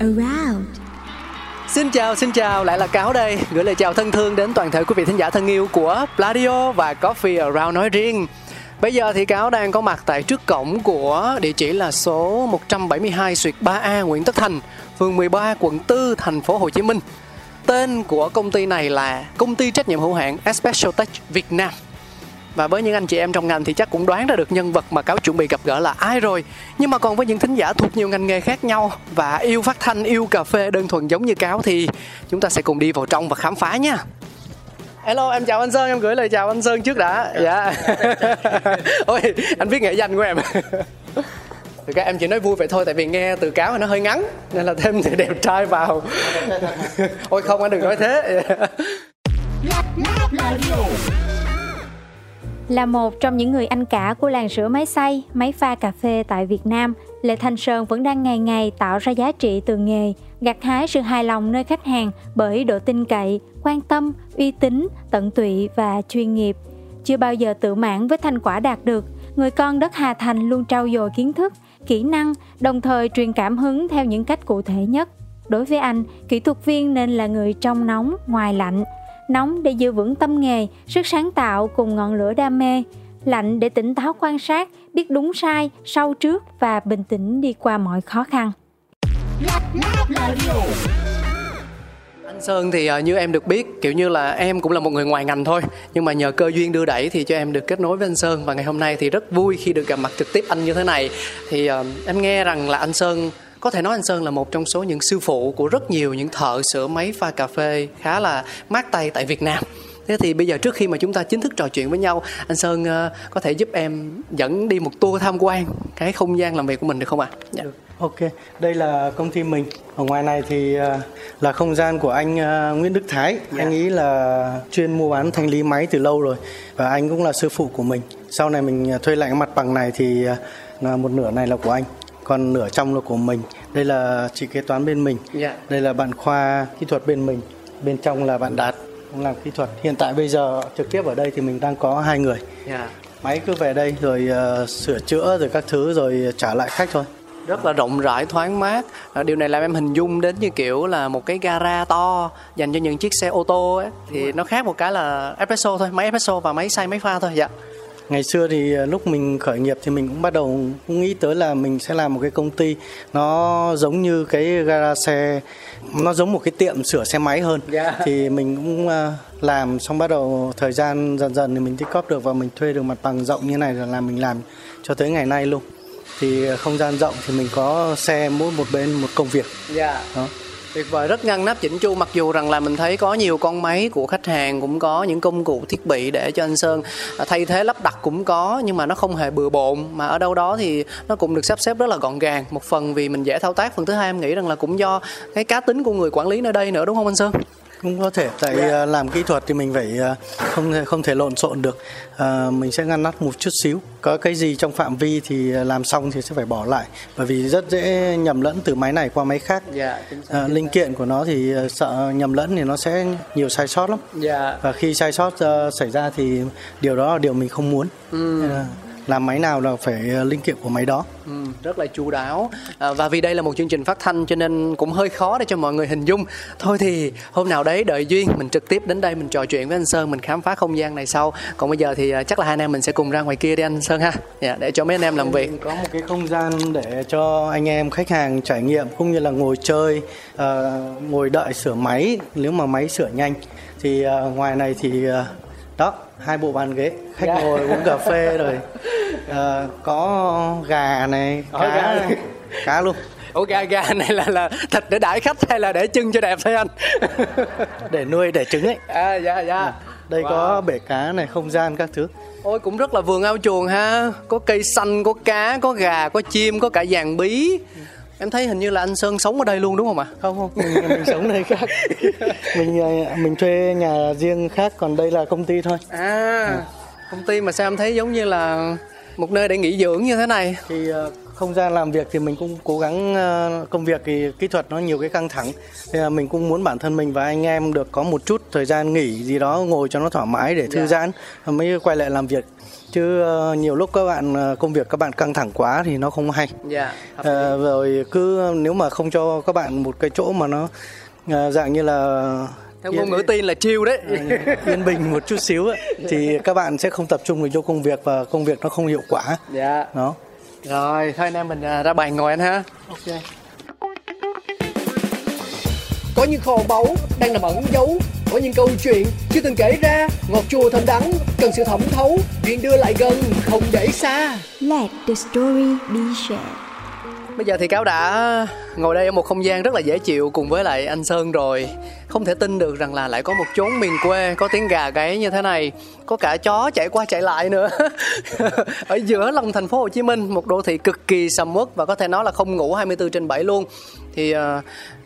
around. Xin chào, xin chào, lại là Cáo đây. Gửi lời chào thân thương đến toàn thể quý vị thính giả thân yêu của Pladio và Coffee Around nói riêng. Bây giờ thì Cáo đang có mặt tại trước cổng của địa chỉ là số 172 Xuyệt 3A Nguyễn Tất Thành Phường 13 quận 4 thành phố Hồ Chí Minh. Tên của công ty này là Công ty trách nhiệm hữu hạn Special Tech Việt Nam và với những anh chị em trong ngành thì chắc cũng đoán ra được nhân vật mà cáo chuẩn bị gặp gỡ là ai rồi nhưng mà còn với những thính giả thuộc nhiều ngành nghề khác nhau và yêu phát thanh yêu cà phê đơn thuần giống như cáo thì chúng ta sẽ cùng đi vào trong và khám phá nha Hello, em chào anh Sơn, em gửi lời chào anh Sơn trước đã. Dạ. Ôi, anh biết nghệ danh của em. Thực ra em chỉ nói vui vậy thôi tại vì nghe từ cáo nó hơi ngắn nên là thêm thì đẹp trai vào. Ôi không anh đừng nói thế. Là một trong những người anh cả của làng sữa máy xay, máy pha cà phê tại Việt Nam, Lê Thanh Sơn vẫn đang ngày ngày tạo ra giá trị từ nghề, gặt hái sự hài lòng nơi khách hàng bởi độ tin cậy, quan tâm, uy tín, tận tụy và chuyên nghiệp. Chưa bao giờ tự mãn với thành quả đạt được, người con đất Hà Thành luôn trau dồi kiến thức, kỹ năng, đồng thời truyền cảm hứng theo những cách cụ thể nhất. Đối với anh, kỹ thuật viên nên là người trong nóng, ngoài lạnh, nóng để giữ vững tâm nghề, sức sáng tạo cùng ngọn lửa đam mê, lạnh để tỉnh táo quan sát, biết đúng sai, sau trước và bình tĩnh đi qua mọi khó khăn. Anh Sơn thì ờ, như em được biết kiểu như là em cũng là một người ngoài ngành thôi nhưng mà nhờ cơ duyên đưa đẩy thì cho em được kết nối với anh Sơn và ngày hôm nay thì rất vui khi được gặp mặt trực tiếp anh như thế này thì ờ, em nghe rằng là anh Sơn có thể nói anh Sơn là một trong số những sư phụ của rất nhiều những thợ sửa máy pha cà phê khá là mát tay tại Việt Nam Thế thì bây giờ trước khi mà chúng ta chính thức trò chuyện với nhau, anh Sơn uh, có thể giúp em dẫn đi một tour tham quan cái không gian làm việc của mình được không ạ? À? Dạ. Được. Ok, đây là công ty mình. Ở ngoài này thì uh, là không gian của anh uh, Nguyễn Đức Thái. Dạ. Anh ấy là chuyên mua bán thanh lý máy từ lâu rồi và anh cũng là sư phụ của mình. Sau này mình thuê lại cái mặt bằng này thì là một nửa này là của anh còn nửa trong là của mình. Đây là chị kế toán bên mình. Yeah. đây là bạn khoa kỹ thuật bên mình. Bên trong là bạn đạt cũng làm kỹ thuật. Hiện tại bây giờ trực tiếp ở đây thì mình đang có hai người. Yeah. máy cứ về đây rồi uh, sửa chữa rồi các thứ rồi trả lại khách thôi. Rất là rộng rãi thoáng mát. Điều này làm em hình dung đến như kiểu là một cái gara to dành cho những chiếc xe ô tô ấy. Thì nó khác một cái là espresso thôi máy espresso và máy xay máy pha thôi dạ ngày xưa thì ờ, lúc mình khởi nghiệp thì mình cũng bắt đầu cũng nghĩ tới là mình sẽ làm một cái công ty nó giống như cái gara xe nó giống một cái tiệm sửa xe máy hơn yeah. Dạ. thì mình cũng ờ, làm xong bắt đầu thời gian dần dần thì mình tích cóp được và mình thuê được mặt bằng rộng như này là làm mình làm cho tới ngày nay luôn thì không gian rộng thì mình có xe mỗi một bên một công việc yeah. Dạ. đó tuyệt vời, rất ngăn nắp chỉnh chu. Mặc dù rằng là mình thấy có nhiều con máy của khách hàng, cũng có những công cụ thiết bị để cho anh sơn à, thay thế lắp đặt cũng có, nhưng mà nó không hề bừa bộn. Mà ở đâu đó thì nó cũng được sắp xếp rất là gọn gàng. Một phần vì mình dễ thao tác, phần thứ hai em nghĩ rằng là cũng do cái cá tính của người quản lý nơi đây nữa, đúng không anh sơn? Cũng có thể tại yeah. Dạ. làm kỹ thuật thì mình phải à, không thể không thể lộn xộn được à, mình sẽ ngăn nắp một chút xíu có cái gì trong phạm vi thì làm xong thì sẽ phải bỏ lại bởi vì rất dễ nhầm lẫn từ máy này qua máy khác yeah, dạ, à, linh kiện của nó thì sợ nhầm lẫn thì nó sẽ nhiều sai sót lắm yeah. và khi sai sót uh, xảy ra thì điều đó là điều mình không muốn mm. Làm máy nào là phải linh kiện của máy đó? Ừ, rất là chu đáo. À, và vì đây là một chương trình phát thanh cho nên cũng hơi khó để cho mọi người hình dung. Thôi thì hôm nào đấy đợi duyên mình trực tiếp đến đây mình trò chuyện với anh sơn mình khám phá không gian này sau. Còn bây giờ thì chắc là hai anh em mình sẽ cùng ra ngoài kia đi anh sơn ha. Dạ, để cho mấy anh em làm việc. có một cái không gian để cho anh em khách hàng trải nghiệm cũng như là ngồi chơi uh, ngồi đợi sửa máy. Nếu mà máy sửa nhanh thì uh, ngoài này thì uh, đó hai bộ bàn ghế khách yeah. Dạ. ngồi uống cà phê rồi uh, có gà này cá gà. Này, cá luôn Ủa gà gà này là là thịt để đãi khách hay là để trưng cho đẹp thôi anh? để nuôi để trứng ấy. À dạ dạ. À, đây wow. có bể cá này, không gian các thứ. Ôi cũng rất là vườn ao chuồng ha. Có cây xanh, có cá, có gà, có chim, có cả vàng bí. Em thấy hình như là anh Sơn sống ở đây luôn đúng không ạ? Không không, mình, mình sống nơi khác. mình à, mình thuê nhà riêng khác còn đây là công ty thôi. À, ừ. công ty mà sao em thấy giống như là một nơi để nghỉ dưỡng như thế này? Thì uh, không gian làm việc thì mình cũng cố gắng uh, công việc thì kỹ thuật nó nhiều cái căng thẳng. Thì là mình cũng muốn bản thân mình và anh em được có một chút thời gian nghỉ gì đó ngồi cho nó thoải mái để thư yeah. Dạ. giãn mới quay lại làm việc chứ uh, nhiều lúc các bạn uh, công việc các bạn căng thẳng quá thì nó không hay yeah, uh, rồi cứ nếu mà không cho các bạn một cái chỗ mà nó dạng như là theo ngôn ngữ tin là chiêu đấy yên bình một chút xíu ấy, thì các bạn sẽ không tập trung được cho công việc và công việc nó không hiệu quả dạ đó rồi thôi anh em mình ra bàn ngồi anh ha. Ok. Có những kho báu đang nằm ẩn giấu. Có những câu chuyện chưa từng kể ra. Ngọt chua thơm đắng cần sự thẩm thấu. Chuyện đưa lại gần không để xa. Let the story be shared. Bây giờ thì cáo đã ngồi đây ở một không gian rất là dễ chịu cùng với lại anh sơn rồi không thể tin được rằng là lại có một chốn miền quê có tiếng gà gáy như thế này. Có cả chó chạy qua chạy lại nữa. Ở giữa lòng thành phố Hồ Chí Minh một đô thị cực kỳ sầm uất và có thể nói là không ngủ 24 trên 7 luôn. Thì uh,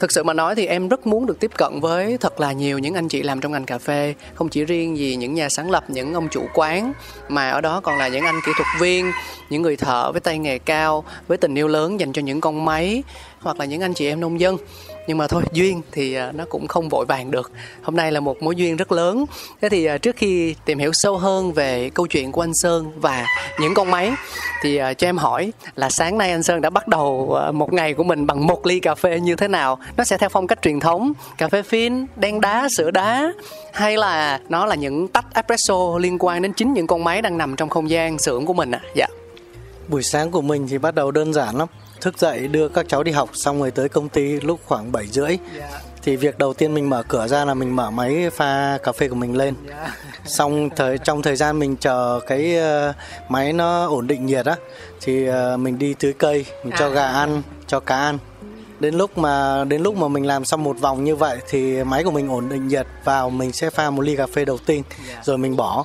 thực sự mà nói thì em rất muốn được tiếp cận với thật là nhiều những anh chị làm trong ngành cà phê. Không chỉ riêng gì những nhà sáng lập những ông chủ quán mà ở đó còn là những anh kỹ thuật viên những người thợ với tay nghề cao với tình yêu lớn dành cho những con máy hoặc là những anh chị em nông dân nhưng mà thôi, duyên thì à, nó cũng không vội vàng được. Hôm nay là một mối duyên rất lớn. Thế thì à, trước khi tìm hiểu sâu hơn về câu chuyện của anh sơn và những con máy, thì à, cho em hỏi là sáng nay anh sơn đã bắt đầu một ngày của mình bằng một ly cà phê như thế nào? Nó sẽ theo phong cách truyền thống, cà phê phin, đen đá, sữa đá, hay là nó là những tách espresso liên quan đến chính những con máy đang nằm trong không gian xưởng của mình ạ? À? dạ. Buổi sáng của mình thì bắt đầu đơn giản lắm thức dậy đưa các cháu đi học xong rồi tới công ty lúc khoảng 7 rưỡi. Thì việc đầu tiên mình mở cửa ra là mình mở máy pha cà phê của mình lên. Xong thời trong thời gian mình chờ cái uh, máy nó ổn định nhiệt á thì uh, mình đi tưới cây mình cho gà ăn cho cá ăn. Đến lúc mà đến lúc mà mình làm xong một vòng như vậy thì máy của mình ổn định nhiệt vào mình sẽ pha một ly cà phê đầu tiên rồi mình bỏ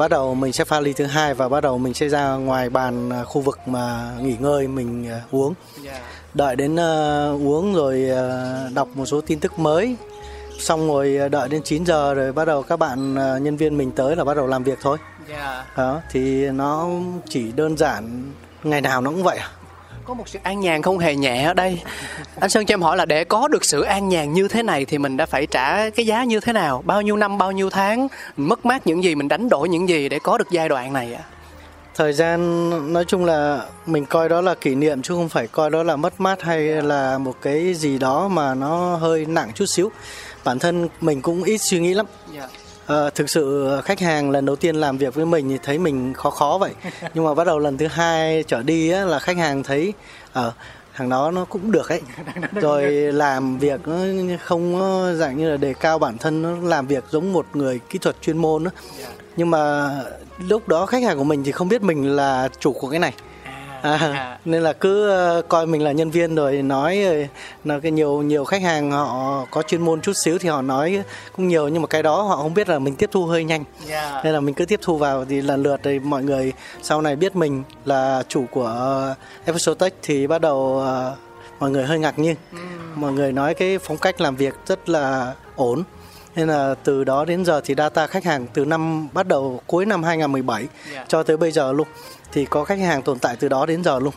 bắt đầu mình sẽ pha ly thứ hai và bắt đầu mình sẽ ra ngoài bàn à, khu vực mà nghỉ ngơi mình à, uống. Đợi đến uh, uống rồi uh, đọc một số tin tức mới. Xong rồi đợi đến 9 giờ rồi bắt đầu các bạn uh, nhân viên mình tới là bắt đầu làm việc thôi. Yeah. đó thì nó chỉ đơn giản ngày nào nó cũng vậy à có một sự an nhàn không hề nhẹ ở đây. Anh sơn cho em hỏi là để có được sự an nhàn như thế này thì mình đã phải trả cái giá như thế nào? Bao nhiêu năm bao nhiêu tháng? Mình mất mát những gì mình đánh đổi những gì để có được giai đoạn này ạ? Thời gian nói chung là mình coi đó là kỷ niệm chứ không phải coi đó là mất mát hay là một cái gì đó mà nó hơi nặng chút xíu. Bản thân mình cũng ít suy nghĩ lắm. Yeah À, thực sự khách hàng lần đầu tiên làm việc với mình thì thấy mình khó khó vậy. Nhưng mà bắt đầu lần thứ hai trở đi á, là khách hàng thấy ở uh, thằng đó nó cũng được ấy. Rồi làm việc nó không dạng như là đề cao bản thân nó làm việc giống một người kỹ thuật chuyên môn đó. nhưng mà lúc đó khách hàng của mình thì không biết mình là chủ của cái này À, à. nên là cứ uh, coi mình là nhân viên rồi nói là cái nhiều nhiều khách hàng họ có chuyên môn chút xíu thì họ nói cũng nhiều nhưng mà cái đó họ không biết là mình tiếp thu hơi nhanh yeah. Dạ. nên là mình cứ tiếp thu vào thì lần lượt thì mọi người sau này biết mình là chủ của uh, Episotech thì bắt đầu uh, mọi người hơi ngạc nhiên mm. mọi người nói cái phong cách làm việc rất là ổn nên là từ đó đến giờ thì data khách hàng từ năm bắt đầu cuối năm 2017 yeah. Dạ. cho tới bây giờ luôn thì có khách hàng tồn tại từ đó đến giờ luôn.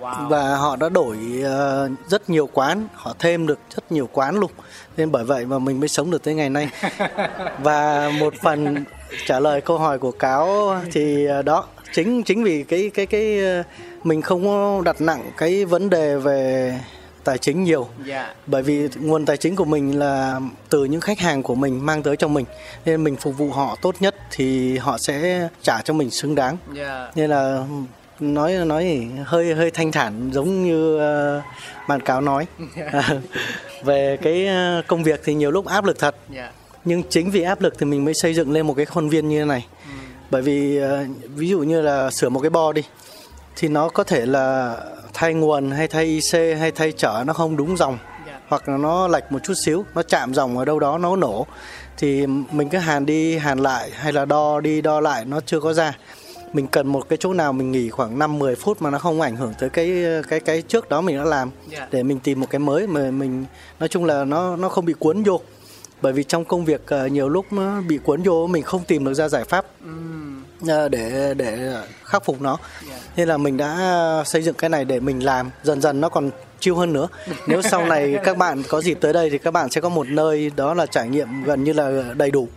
Wow. và họ đã đổi uh, rất nhiều quán họ thêm được rất nhiều quán luôn. Nên bởi vậy mà mình mới sống được tới ngày nay. Và một phần trả lời câu hỏi của cáo thì uh, đó chính chính vì cái cái cái ờ, mình không đặt nặng cái vấn đề về tài chính nhiều. Dạ. Bởi vì nguồn tài chính của mình là từ những khách hàng của mình mang tới cho mình. Nên mình phục vụ họ tốt nhất thì họ sẽ trả cho mình xứng đáng. Dạ. Nên là nói nói hơi hơi thanh thản giống như uh, bạn cáo nói. Về cái ờ, công việc thì nhiều lúc áp lực thật. Dạ. Nhưng chính vì áp lực thì mình mới xây dựng lên một cái khuôn viên như thế này. Bởi vì ờ, ví dụ như là sửa một cái bo đi thì nó có thể là thay nguồn hay thay IC hay thay chở nó không đúng dòng. Dạ. hoặc là nó lệch một chút xíu nó chạm dòng ở đâu đó nó nổ. Thì mình cứ hàn đi hàn lại hay là đo đi đo lại nó chưa có ra. Mình cần một cái chỗ nào mình nghỉ khoảng 5 10 phút mà nó không ảnh hưởng tới cái cái cái trước đó mình đã làm. Dạ. để mình tìm một cái mới mà mình nói chung là nó nó không bị cuốn vô. Bởi vì trong công việc ờ, nhiều lúc nó bị cuốn vô mình không tìm được ra giải pháp để để khắc phục nó. Nên là mình đã xây dựng cái này để mình làm. Dần dần nó còn chiêu hơn nữa. Nếu sau này các bạn có dịp tới đây thì các bạn sẽ có một nơi đó là trải nghiệm gần như là đầy đủ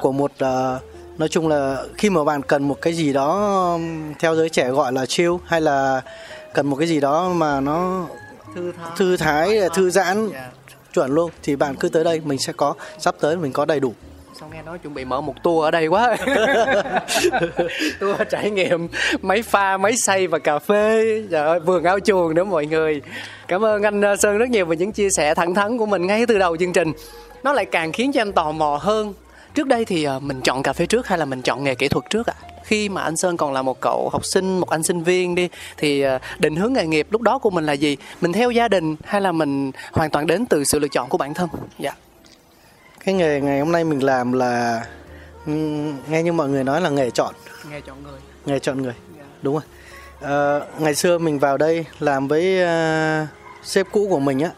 của một ờ, nói chung là khi mà bạn cần một cái gì đó theo giới trẻ gọi là chill hay là cần một cái gì đó mà nó thư thái. thư thái thư giãn chuẩn luôn thì bạn cứ tới đây mình sẽ có sắp tới mình có đầy đủ sao nghe nói chuẩn bị mở một tour ở đây quá. Tour trải nghiệm máy pha máy xay và cà phê. Trời ơi vườn ao chuồng nữa mọi người. Cảm ơn anh ờ, sơn rất nhiều về những chia sẻ thẳng thắn của mình ngay từ đầu chương trình. Nó lại càng khiến cho em tò mò hơn. Trước đây thì ờ, mình chọn cà phê trước hay là mình chọn nghề kỹ thuật trước ạ? Khi mà anh sơn còn là một cậu học sinh một anh sinh viên đi thì ờ, định hướng nghề nghiệp lúc đó của mình là gì? Mình theo gia đình hay là mình hoàn toàn đến từ sự lựa chọn của bản thân? Dạ cái nghề ngày hôm nay mình làm là ừm, nghe như mọi người nói là nghề chọn. Nghề chọn người. Nghề chọn người. Đúng rồi. Ờ, ngày xưa mình vào đây làm với ờ, sếp cũ của mình á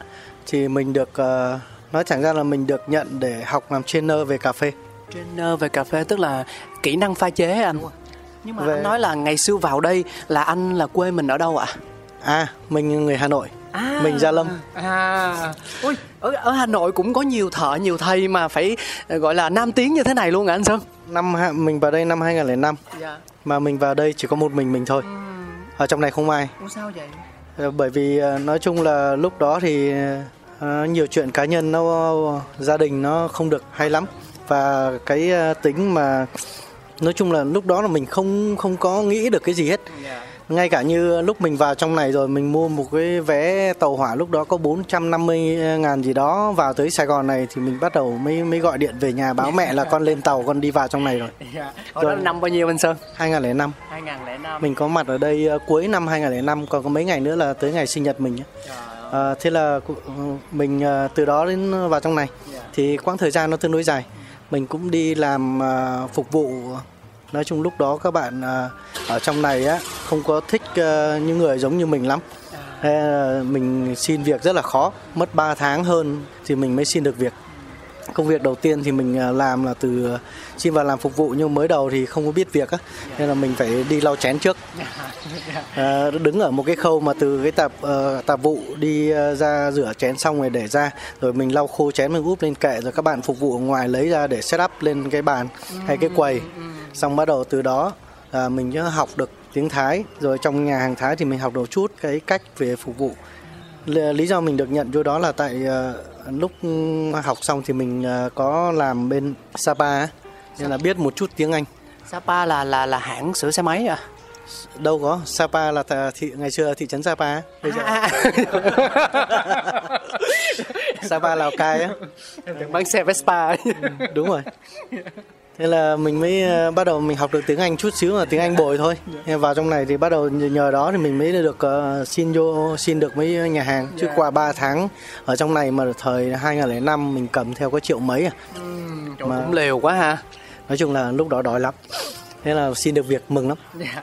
thì mình được ờ, nói thẳng ra là mình được nhận để học làm trainer về cà phê. Trainer về cà phê tức là kỹ năng pha chế anh. Nhưng mà Về- anh nói là ngày xưa vào đây là anh là quê mình ở đâu ạ? à mình người Hà Nội mình Gia Lâm. À, ôi, ở, ở Hà Nội cũng có nhiều thợ, nhiều thầy mà phải ờ, gọi là nam tiến như thế này luôn hả anh Sơn? năm mình vào đây năm 2005 Dạ. mà mình vào đây chỉ có một mình mình thôi. Ở trong này không ai. Ủa sao vậy? Ờ, bởi vì ờ, nói chung là lúc đó thì nhiều chuyện cá nhân nó gia đình nó không được hay lắm. Và cái tính mà nói chung là lúc đó là mình không không có nghĩ được cái gì hết ngay cả như lúc mình vào trong này rồi mình mua một cái vé tàu hỏa lúc đó có 450 ngàn gì đó vào tới Sài Gòn này thì mình bắt đầu mới mới gọi điện về nhà báo mẹ là con lên tàu con đi vào trong này rồi Dạ. Hồi đó Rồi. là năm bao nhiêu anh Sơn? 2005 2005. mình có mặt ở đây ờ, cuối năm 2005 còn có mấy ngày nữa là tới ngày sinh nhật mình. À, thế là mình ờ, từ đó đến vào trong này thì quãng thời gian nó tương đối dài mình cũng đi làm phục vụ nói chung lúc đó các bạn ờ, ở trong này á không có thích ờ, những người giống như mình lắm. Là mình xin việc rất là khó. Mất 3 tháng hơn thì mình mới xin được việc công việc đầu tiên thì mình ờ, làm là từ ờ, xin vào làm phục vụ nhưng mới đầu thì không có biết việc á nên là mình phải đi lau chén trước. Ờ, đứng ở một cái khâu mà từ cái tạp ờ, tạp vụ đi ờ, ra rửa chén xong rồi để ra rồi mình lau khô chén mình úp lên kệ rồi các bạn phục vụ ở ngoài lấy ra để set up lên cái bàn hay cái quầy. xong bắt đầu từ đó là mình học được tiếng Thái. Rồi trong nhà hàng Thái thì mình học được chút cái cách về phục vụ. Lý do mình được nhận vô đó là tại ờ, lúc học xong thì mình ờ, có làm bên Sapa nên là biết một chút tiếng Anh. Sapa là là là hãng sửa xe máy à? đâu có Sapa là tà- thị ngày xưa thị trấn Sapa bây giờ. À, Sapa Lào Cai á. Bán xe Vespa. đúng rồi thế là mình mới ờ, bắt đầu mình học được tiếng Anh chút xíu là tiếng Anh bồi thôi. Thế vào trong này thì bắt đầu nhờ- đó thì mình mới được ờ, xin vô xin được mấy nhà hàng. Chứ qua 3 tháng ở trong này mà thời 2005 mình cầm theo có triệu mấy à. Trời, Mà- cũng liều quá ha. nói chung là lúc đó đói lắm. Thế là xin được việc mừng lắm. Dạ.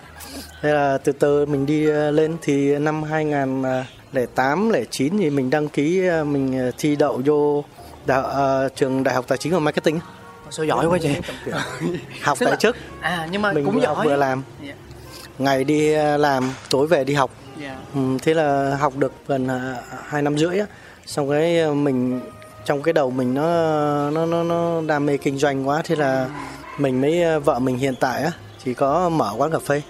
thế là từ từ mình đi ờ, lên thì năm 2008 09 thì mình đăng ký mình thi đậu vô đại, ờ, trường đại học tài chính và marketing Sao giỏi quá chị. học tại chức À nhưng mà mình cũng vừa học giỏi. vừa làm Dạ. ngày đi ờ, làm tối về đi học Dạ. ừ, thế là học được gần ờ, hai năm rưỡi á xong cái ờ, mình trong cái đầu mình nó nó nó nó đam mê kinh doanh quá thế là mình mới vợ mình hiện tại á chỉ có mở quán cà phê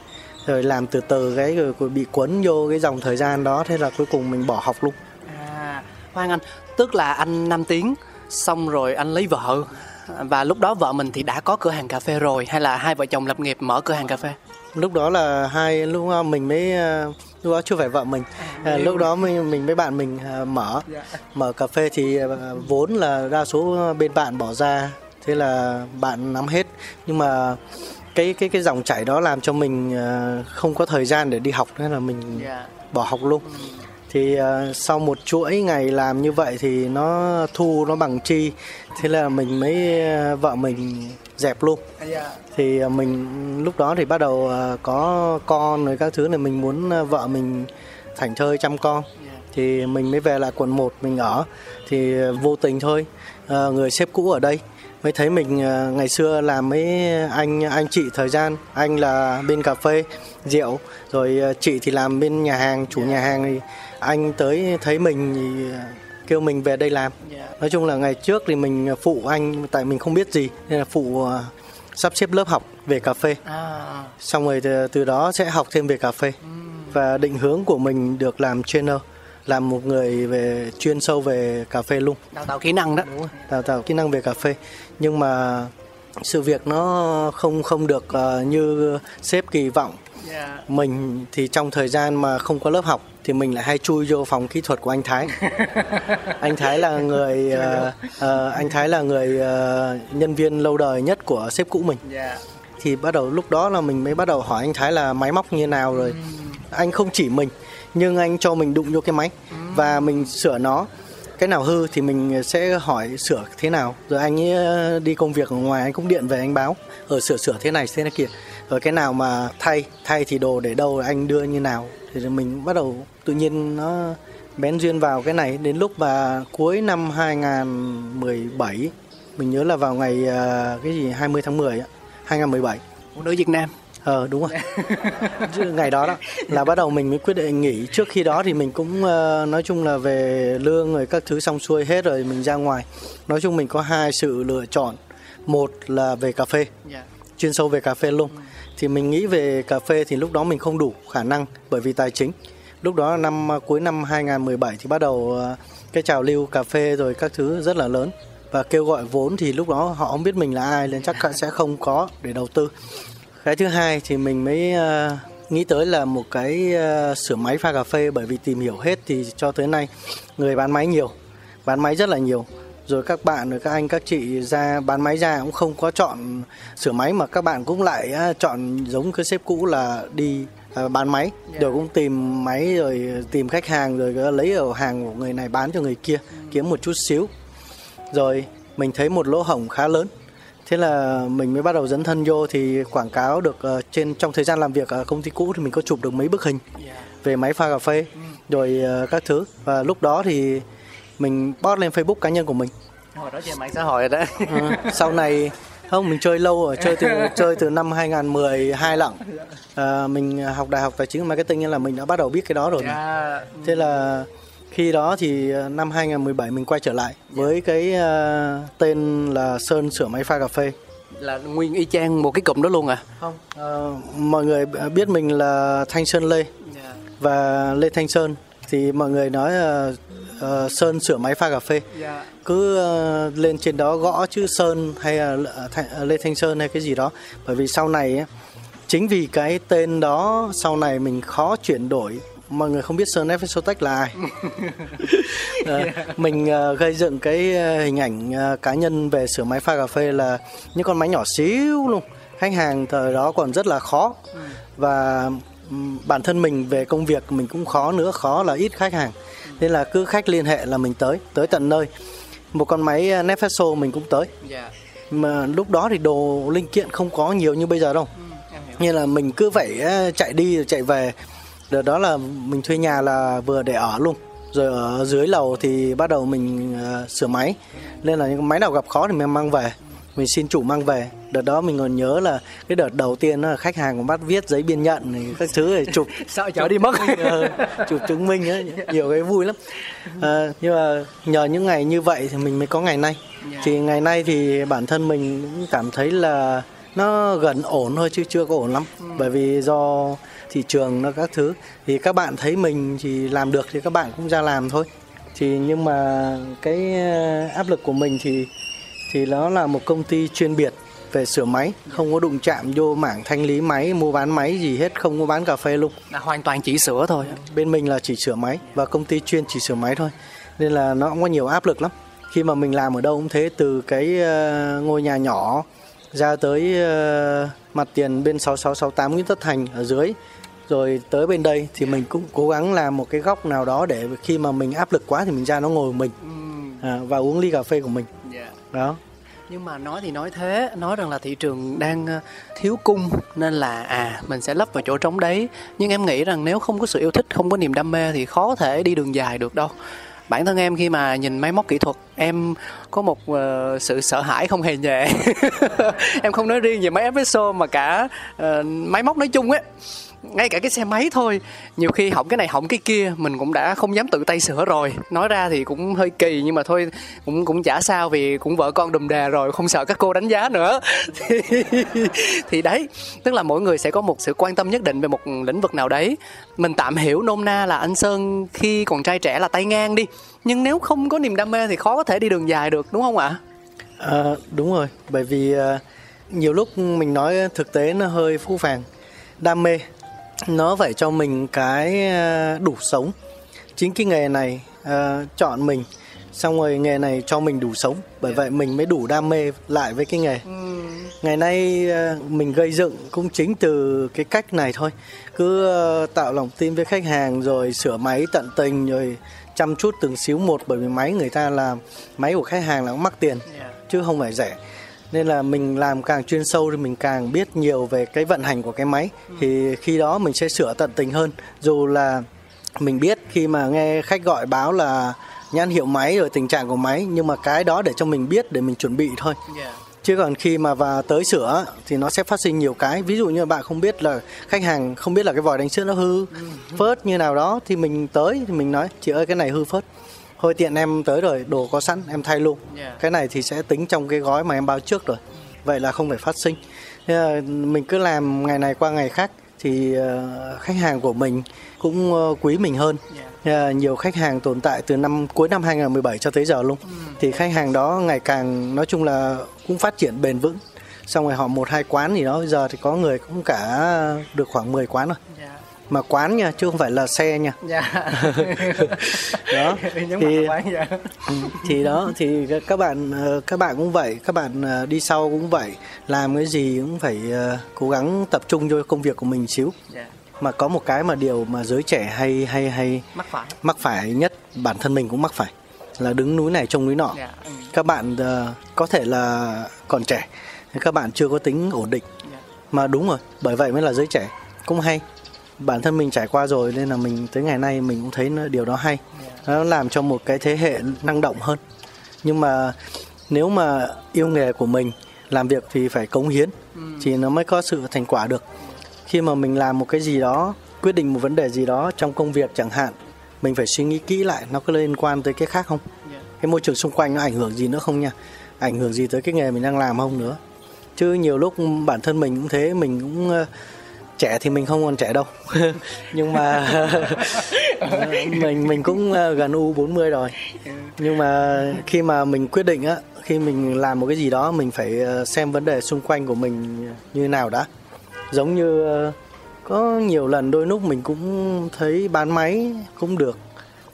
rồi làm từ từ cái rồi bị cuốn vô cái dòng thời gian đó thế là cuối cùng mình bỏ học luôn à khoan anh tức là anh 5 tiếng xong rồi anh lấy vợ và lúc đó vợ mình thì đã có cửa hàng cà phê rồi hay là hai vợ chồng lập nghiệp mở cửa hàng cà phê? Lúc đó là hai lúc đó mình mới ờ, lúc đó chưa phải vợ mình. À, lúc đó mình mình với bạn mình ờ, mở mở cà phê thì ờ, vốn là đa số bên bạn bỏ ra thế là bạn nắm hết. Nhưng mà cái cái cái dòng chảy đó làm cho mình ờ, không có thời gian để đi học nên là mình bỏ học luôn thì ờ, sau một chuỗi ngày làm như vậy thì nó thu nó bằng chi? Thế là mình mới ờ, vợ mình dẹp luôn. Thì ờ, mình lúc đó thì bắt đầu ờ, có con rồi các thứ này mình muốn ờ, vợ mình thảnh thơi chăm con. Thì mình mới về lại quận 1 mình ở. Thì vô tình thôi ờ, người sếp cũ ở đây mới thấy mình ờ, ngày xưa làm với anh anh chị thời gian anh là bên cà phê rượu rồi ờ, chị thì làm bên nhà hàng chủ nhà hàng thì anh tới thấy mình thì kêu mình về đây làm. Nói chung là ngày trước thì mình phụ anh tại mình không biết gì nên là phụ ờ, sắp xếp lớp học về cà phê. À, xong rồi từ, đó sẽ học thêm về cà phê. Và định hướng của mình được làm trainer làm một người về chuyên sâu về cà phê luôn. Đào tạo kỹ năng đó. Đào tạo kỹ năng về cà phê. Nhưng mà sự việc nó không không được ờ, như sếp kỳ vọng mình thì trong thời gian mà không có lớp học thì mình lại hay chui vô phòng kỹ thuật của anh Thái. Anh Thái là người ờ, ờ, anh Thái là người ờ, nhân viên lâu đời nhất của sếp cũ mình. Thì bắt đầu lúc đó là mình mới bắt đầu hỏi anh Thái là máy móc như nào rồi. Anh không chỉ mình nhưng anh cho mình đụng vô cái máy và mình sửa nó. Cái nào hư thì mình sẽ hỏi sửa thế nào. Rồi anh ấy đi công việc ở ngoài anh cũng điện về anh báo ở sửa sửa thế này thế này kia rồi cái nào mà thay thay thì đồ để đâu anh đưa như nào. Thì mình bắt đầu tự nhiên nó bén duyên vào cái này. Đến lúc mà cuối năm 2017 mình nhớ là vào ngày ờ, cái gì 20 tháng 10 á 2017 phụ nữ Việt Nam. Ờ đúng rồi. Ngày đó đó là bắt đầu mình mới quyết định nghỉ. Trước khi đó thì mình cũng ờ, nói chung là về lương rồi các thứ xong xuôi hết rồi mình ra ngoài. Nói chung mình có hai sự lựa chọn. Một là về cà phê chuyên sâu về cà phê luôn. Thì mình nghĩ về cà phê thì lúc đó mình không đủ khả năng bởi vì tài chính. Lúc đó năm à, cuối năm 2017 thì bắt đầu à, cái trào lưu cà phê rồi các thứ rất là lớn. Và kêu gọi vốn thì lúc đó họ không biết mình là ai nên chắc sẽ không có để đầu tư. Cái thứ hai thì mình mới à, nghĩ tới là một cái sửa máy pha cà phê bởi vì tìm hiểu hết thì cho tới nay người bán máy nhiều, bán máy rất là nhiều rồi các bạn rồi các anh các chị ra bán máy ra cũng không có chọn sửa máy mà các bạn cũng lại chọn giống cái sếp cũ là đi ờ, bán máy. Rồi cũng tìm máy rồi tìm khách hàng rồi lấy ở hàng của người này bán cho người kia kiếm một chút xíu. Rồi mình thấy một lỗ hổng khá lớn. Thế là mình mới bắt đầu dấn thân vô thì quảng cáo được ờ, trên trong thời gian làm việc ở công ty cũ thì mình có chụp được mấy bức hình về máy pha cà phê. Rồi ờ, các thứ. Và lúc đó thì mình post lên Facebook cá nhân của mình hồi đó trên mạng xã hội rồi đó Ờ, sau này không mình chơi lâu rồi chơi từ chơi từ năm 2012 lận Ờ, mình học đại học tài chính marketing nên là mình đã bắt đầu biết cái đó rồi mà. Dạ. Thế là khi đó thì ờ, năm 2017 mình quay trở lại với cái ờ, tên là Sơn sửa máy pha cà phê. là nguyên y chang một cái cụm đó luôn à Không. Ờ, mọi người biết mình là Thanh Sơn Lê và Lê Thanh Sơn thì mọi người nói là ờ, Sơn sửa máy pha cà phê. Cứ ờ, lên trên đó gõ chữ Sơn hay là ờ, Thanh- Lê Thanh Sơn hay cái gì đó. Bởi vì sau này ấy, chính vì cái tên đó sau này mình khó chuyển đổi. Mọi người không biết Sơn Espresso là ai. Ờ, mình ờ, gây dựng cái ờ, hình ảnh ờ, cá nhân về sửa máy pha cà phê là những con máy nhỏ xíu luôn. Khách hàng thời đó còn rất là khó. Và ừm, bản thân mình về công việc mình cũng khó nữa khó là ít khách hàng nên là cứ khách liên hệ là mình tới tới tận nơi. Một con máy ờ, Nespresso mình cũng tới. Mà lúc đó thì đồ linh kiện không có nhiều như bây giờ đâu. Nên là mình cứ phải ờ, chạy đi rồi chạy về. Đợt đó là mình thuê nhà là vừa để ở luôn. Rồi ở dưới lầu thì bắt đầu mình ờ, sửa máy. Nên là những máy nào gặp khó thì mình mang về mình xin chủ mang về. Đợt đó mình còn nhớ là cái đợt đầu tiên là khách hàng còn bắt viết giấy biên nhận này, các thứ để chụp. Sợ chở đi mất. Ờ, chụp chứng minh ấy, nhiều cái vui lắm. Ờ, nhưng mà nhờ những ngày như vậy thì mình mới có ngày nay. Thì ngày nay thì bản thân mình cũng cảm thấy là nó gần ổn thôi chứ chưa có ổn lắm. Ừ. bởi vì do thị trường nó các thứ. Thì các bạn thấy mình thì làm được thì các bạn cũng ra làm thôi. Thì nhưng mà cái ờ, áp lực của mình thì thì nó là một công ty chuyên biệt về sửa máy không có đụng chạm vô mảng thanh lý máy mua bán máy gì hết không có bán cà phê luôn. Là hoàn toàn chỉ sửa thôi. Bên mình là chỉ sửa máy và công ty chuyên chỉ sửa máy thôi. Nên là nó cũng có nhiều áp lực lắm. Khi mà mình làm ở đâu cũng thế từ cái ờ, ngôi nhà nhỏ ra tới ờ, mặt tiền bên 6668 Nguyễn Tất Thành ở dưới rồi tới bên đây thì mình cũng cố gắng làm một cái góc nào đó để khi mà mình áp lực quá thì mình ra nó ngồi mình. À, và uống ly cà phê của mình đó. Nhưng mà nói thì nói thế nói rằng là thị trường đang ờ, thiếu cung nên là à mình sẽ lấp vào chỗ trống đấy. Nhưng em nghĩ rằng nếu không có sự yêu thích không có niềm đam mê thì khó thể đi đường dài được đâu. Bản thân em khi mà nhìn máy móc kỹ thuật em có một uh, sự sợ hãi không hề nhẹ. Em không nói riêng về máy espresso mà cả uh, máy móc nói chung ấy ngay cả cái xe máy thôi. Nhiều khi hỏng cái này hỏng cái kia mình cũng đã không dám tự tay sửa rồi. Nói ra thì cũng hơi kỳ nhưng mà thôi cũng cũng chả sao vì cũng vợ con đùm đà rồi không sợ các cô đánh giá nữa. Thì, thì đấy tức là mỗi người sẽ có một sự quan tâm nhất định về một lĩnh vực nào đấy. Mình tạm hiểu nôm na là anh sơn khi còn trai trẻ là tay ngang đi. Nhưng nếu không có niềm đam mê thì khó có thể đi đường dài được đúng không ạ? À, đúng rồi. Bởi vì uh, nhiều lúc mình nói thực tế nó hơi phũ phàng. Đam mê nó phải cho mình cái ờ, đủ sống. Chính cái nghề này uh, chọn mình xong rồi nghề này cho mình đủ sống. Bởi vậy mình mới đủ đam mê lại với cái nghề. Ừ. ngày nay uh, mình gây dựng cũng chính từ cái cách này thôi. Cứ uh, tạo lòng tin với khách hàng rồi sửa máy tận tình rồi chăm chút từng xíu một bởi vì máy người ta làm máy của khách hàng là cũng mắc tiền chứ không phải rẻ nên là mình làm càng chuyên sâu thì mình càng biết nhiều về cái vận hành của cái máy ừ. thì khi đó mình sẽ sửa tận tình hơn dù là mình biết khi mà nghe khách gọi báo là nhãn hiệu máy rồi tình trạng của máy nhưng mà cái đó để cho mình biết để mình chuẩn bị thôi yeah. chứ còn khi mà vào tới sửa thì nó sẽ phát sinh nhiều cái ví dụ như bạn không biết là khách hàng không biết là cái vòi đánh sữa nó hư ừ. phớt như nào đó thì mình tới thì mình nói chị ơi cái này hư phớt thôi tiện em tới rồi đồ có sẵn em thay luôn. Yeah. cái này thì sẽ tính trong cái gói mà em báo trước rồi. Vậy là không phải phát sinh. Mình cứ làm ngày này qua ngày khác thì ờ, khách hàng của mình cũng ờ, quý mình hơn. Yeah. nhiều khách hàng tồn tại từ năm cuối năm 2017 cho tới giờ luôn. Mm. thì khách hàng đó ngày càng nói chung là cũng phát triển bền vững. Xong rồi họ một hai quán gì đó giờ thì có người cũng cả được khoảng 10 quán rồi. Yeah mà quán nha chứ không phải là xe nha dạ. đó thì dạ. Ừ, thì đó thì các bạn ờ, các bạn cũng vậy các bạn ờ, đi sau cũng vậy làm cái gì cũng phải ờ, cố gắng tập trung cho công việc của mình xíu dạ. mà có một cái mà điều mà giới trẻ hay hay hay mắc phải mắc phải nhất bản thân mình cũng mắc phải là đứng núi này trông núi nọ yeah. Ừ. các bạn có thể là còn trẻ các bạn chưa có tính ổn định yeah. mà đúng rồi bởi vậy mới là giới trẻ cũng hay bản thân mình trải qua rồi nên là mình tới ngày nay mình cũng thấy điều đó hay. Nó làm cho một cái thế hệ năng động hơn. Nhưng mà nếu mà yêu nghề của mình làm việc thì phải cống hiến ừ. thì nó mới có sự thành quả được. Khi mà mình làm một cái gì đó quyết định một vấn đề gì đó trong công việc chẳng hạn mình phải suy nghĩ kỹ lại nó có liên quan tới cái khác không? Cái môi trường xung quanh nó ảnh hưởng gì nữa không nha? Ảnh hưởng gì tới cái nghề mình đang làm không nữa? Chứ nhiều lúc bản thân mình cũng thế mình cũng trẻ thì mình không còn trẻ đâu. Nhưng mà mình mình cũng ờ, gần u 40 rồi. Nhưng mà khi mà mình quyết định á khi mình làm một cái gì đó mình phải ờ, xem vấn đề xung quanh của mình như nào đã. Giống như ờ, có nhiều lần đôi lúc mình cũng thấy bán máy cũng được.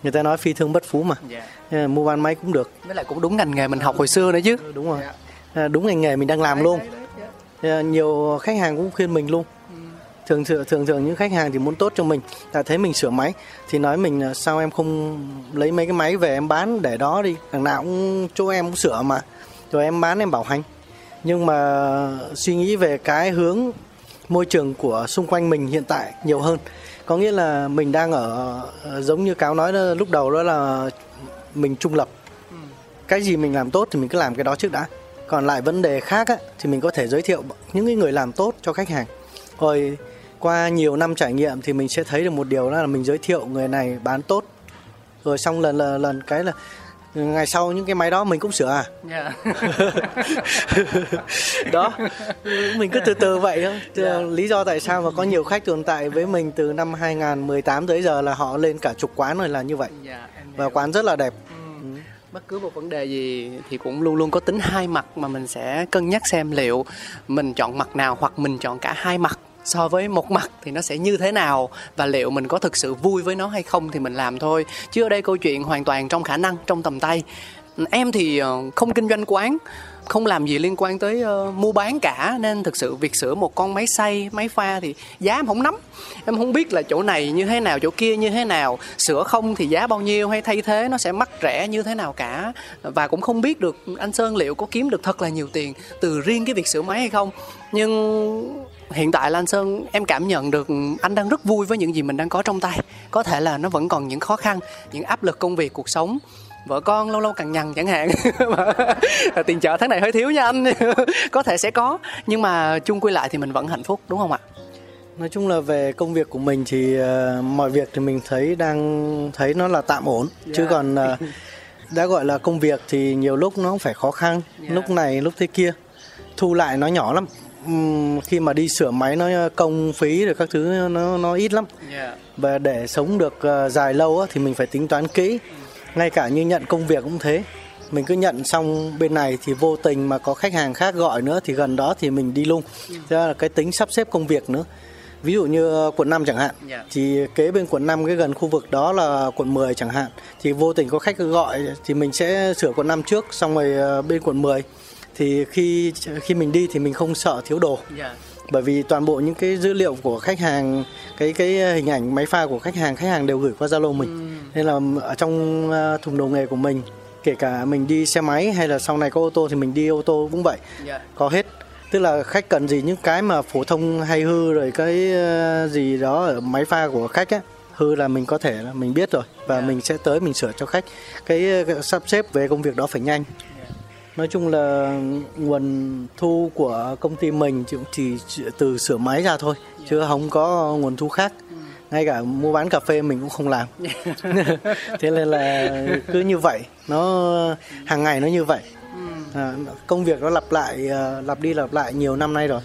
Người ta nói phi thương bất phú mà. Yeah. Dạ. mua bán máy cũng được. Với lại cũng đúng ngành nghề mình học hồi xưa nữa chứ. Đúng rồi. Yeah. đúng ngành nghề mình đang làm luôn. yeah. nhiều khách hàng cũng khuyên mình luôn thường thường thường thường những khách hàng thì muốn tốt cho mình. Đã thấy mình sửa máy thì nói mình sao em không lấy mấy cái máy về em bán để đó đi. Đằng nào cũng chỗ em cũng sửa mà. Rồi em bán em bảo hành. Nhưng mà suy nghĩ về cái hướng môi trường của xung quanh mình hiện tại nhiều hơn. Có nghĩa là mình đang ở ờ, giống như cáo nói lúc đầu đó là mình trung lập. Cái gì mình làm tốt thì mình cứ làm cái đó trước đã. Còn lại vấn đề khác á, thì mình có thể giới thiệu những người làm tốt cho khách hàng. Rồi qua nhiều năm trải nghiệm thì mình sẽ thấy được một điều đó là mình giới thiệu người này bán tốt. Rồi xong lần lần, lần cái là ngày sau những cái máy đó mình cũng sửa à? Dạ. đó. Mình cứ từ từ vậy thôi. Dạ. lý do tại sao mà có nhiều khách tồn tại với mình từ năm 2018 tới giờ là họ lên cả chục quán rồi là như vậy. Dạ, em và quán rất là đẹp. Bất cứ một vấn đề gì thì cũng luôn luôn có tính hai mặt mà mình sẽ cân nhắc xem liệu mình chọn mặt nào hoặc mình chọn cả hai mặt so với một mặt thì nó sẽ như thế nào và liệu mình có thực sự vui với nó hay không thì mình làm thôi. Chứ ở đây câu chuyện hoàn toàn trong khả năng trong tầm tay. Em thì ờ, không kinh doanh quán không làm gì liên quan tới uh, mua bán cả. Nên thực sự việc sửa một con máy xay máy pha thì giá em không nắm. Em không biết là chỗ này như thế nào chỗ kia như thế nào. Sửa không thì giá bao nhiêu hay thay thế nó sẽ mắc rẻ như thế nào cả. Và cũng không biết được anh sơn liệu có kiếm được thật là nhiều tiền từ riêng cái việc sửa máy hay không. Nhưng hiện tại là anh sơn em cảm nhận được anh đang rất vui với những gì mình đang có trong tay. Có thể là nó vẫn còn những khó khăn những áp lực công việc cuộc sống. Vợ con lâu lâu cằn nhằn chẳng hạn. Tiền chợ tháng này hơi thiếu nha anh. Có thể sẽ có nhưng mà chung quy lại thì mình vẫn hạnh phúc đúng không ạ? Nói chung là về công việc của mình thì ờ, mọi việc thì mình thấy đang thấy nó là tạm ổn. Chứ Dạ. còn ờ, đã gọi là công việc thì nhiều lúc nó cũng phải khó khăn. Dạ. lúc này lúc thế kia. Thu lại nó nhỏ lắm khi mà đi sửa máy nó công phí rồi các thứ nó nó ít lắm. Và để sống được ờ, dài lâu á, thì mình phải tính toán kỹ. Ngay cả như nhận công việc cũng thế. Mình cứ nhận xong bên này thì vô tình mà có khách hàng khác gọi nữa thì gần đó thì mình đi lung Thế là cái tính sắp xếp công việc nữa. Ví dụ như ờ, quận 5 chẳng hạn. Thì kế bên quận 5 cái gần khu vực đó là quận 10 chẳng hạn. Thì vô tình có khách gọi thì mình sẽ sửa quận 5 trước xong rồi ờ, bên quận 10 thì khi khi mình đi thì mình không sợ thiếu đồ. Bởi vì toàn bộ những cái dữ liệu của khách hàng cái cái hình ảnh máy pha của khách hàng khách hàng đều gửi qua Zalo mình. Nên là ở trong ờ, thùng đồ nghề của mình kể cả mình đi xe máy hay là sau này có ô tô thì mình đi ô tô cũng vậy. Có hết. Tức là khách cần gì những cái mà phổ thông hay hư rồi cái ờ, gì đó ở máy pha của khách á hư là mình có thể là mình biết rồi. Và mình sẽ tới mình sửa cho khách. Cái ờ, sắp xếp về công việc đó phải nhanh nói chung là nguồn thu của công ty mình chỉ- chỉ từ sửa máy ra thôi chứ không có nguồn thu khác. Ngay cả mua bán cà phê mình cũng không làm. Thế nên là cứ như vậy nó hàng ngày nó như vậy. À, công việc nó lặp lại à, lặp đi lặp lại nhiều năm nay rồi.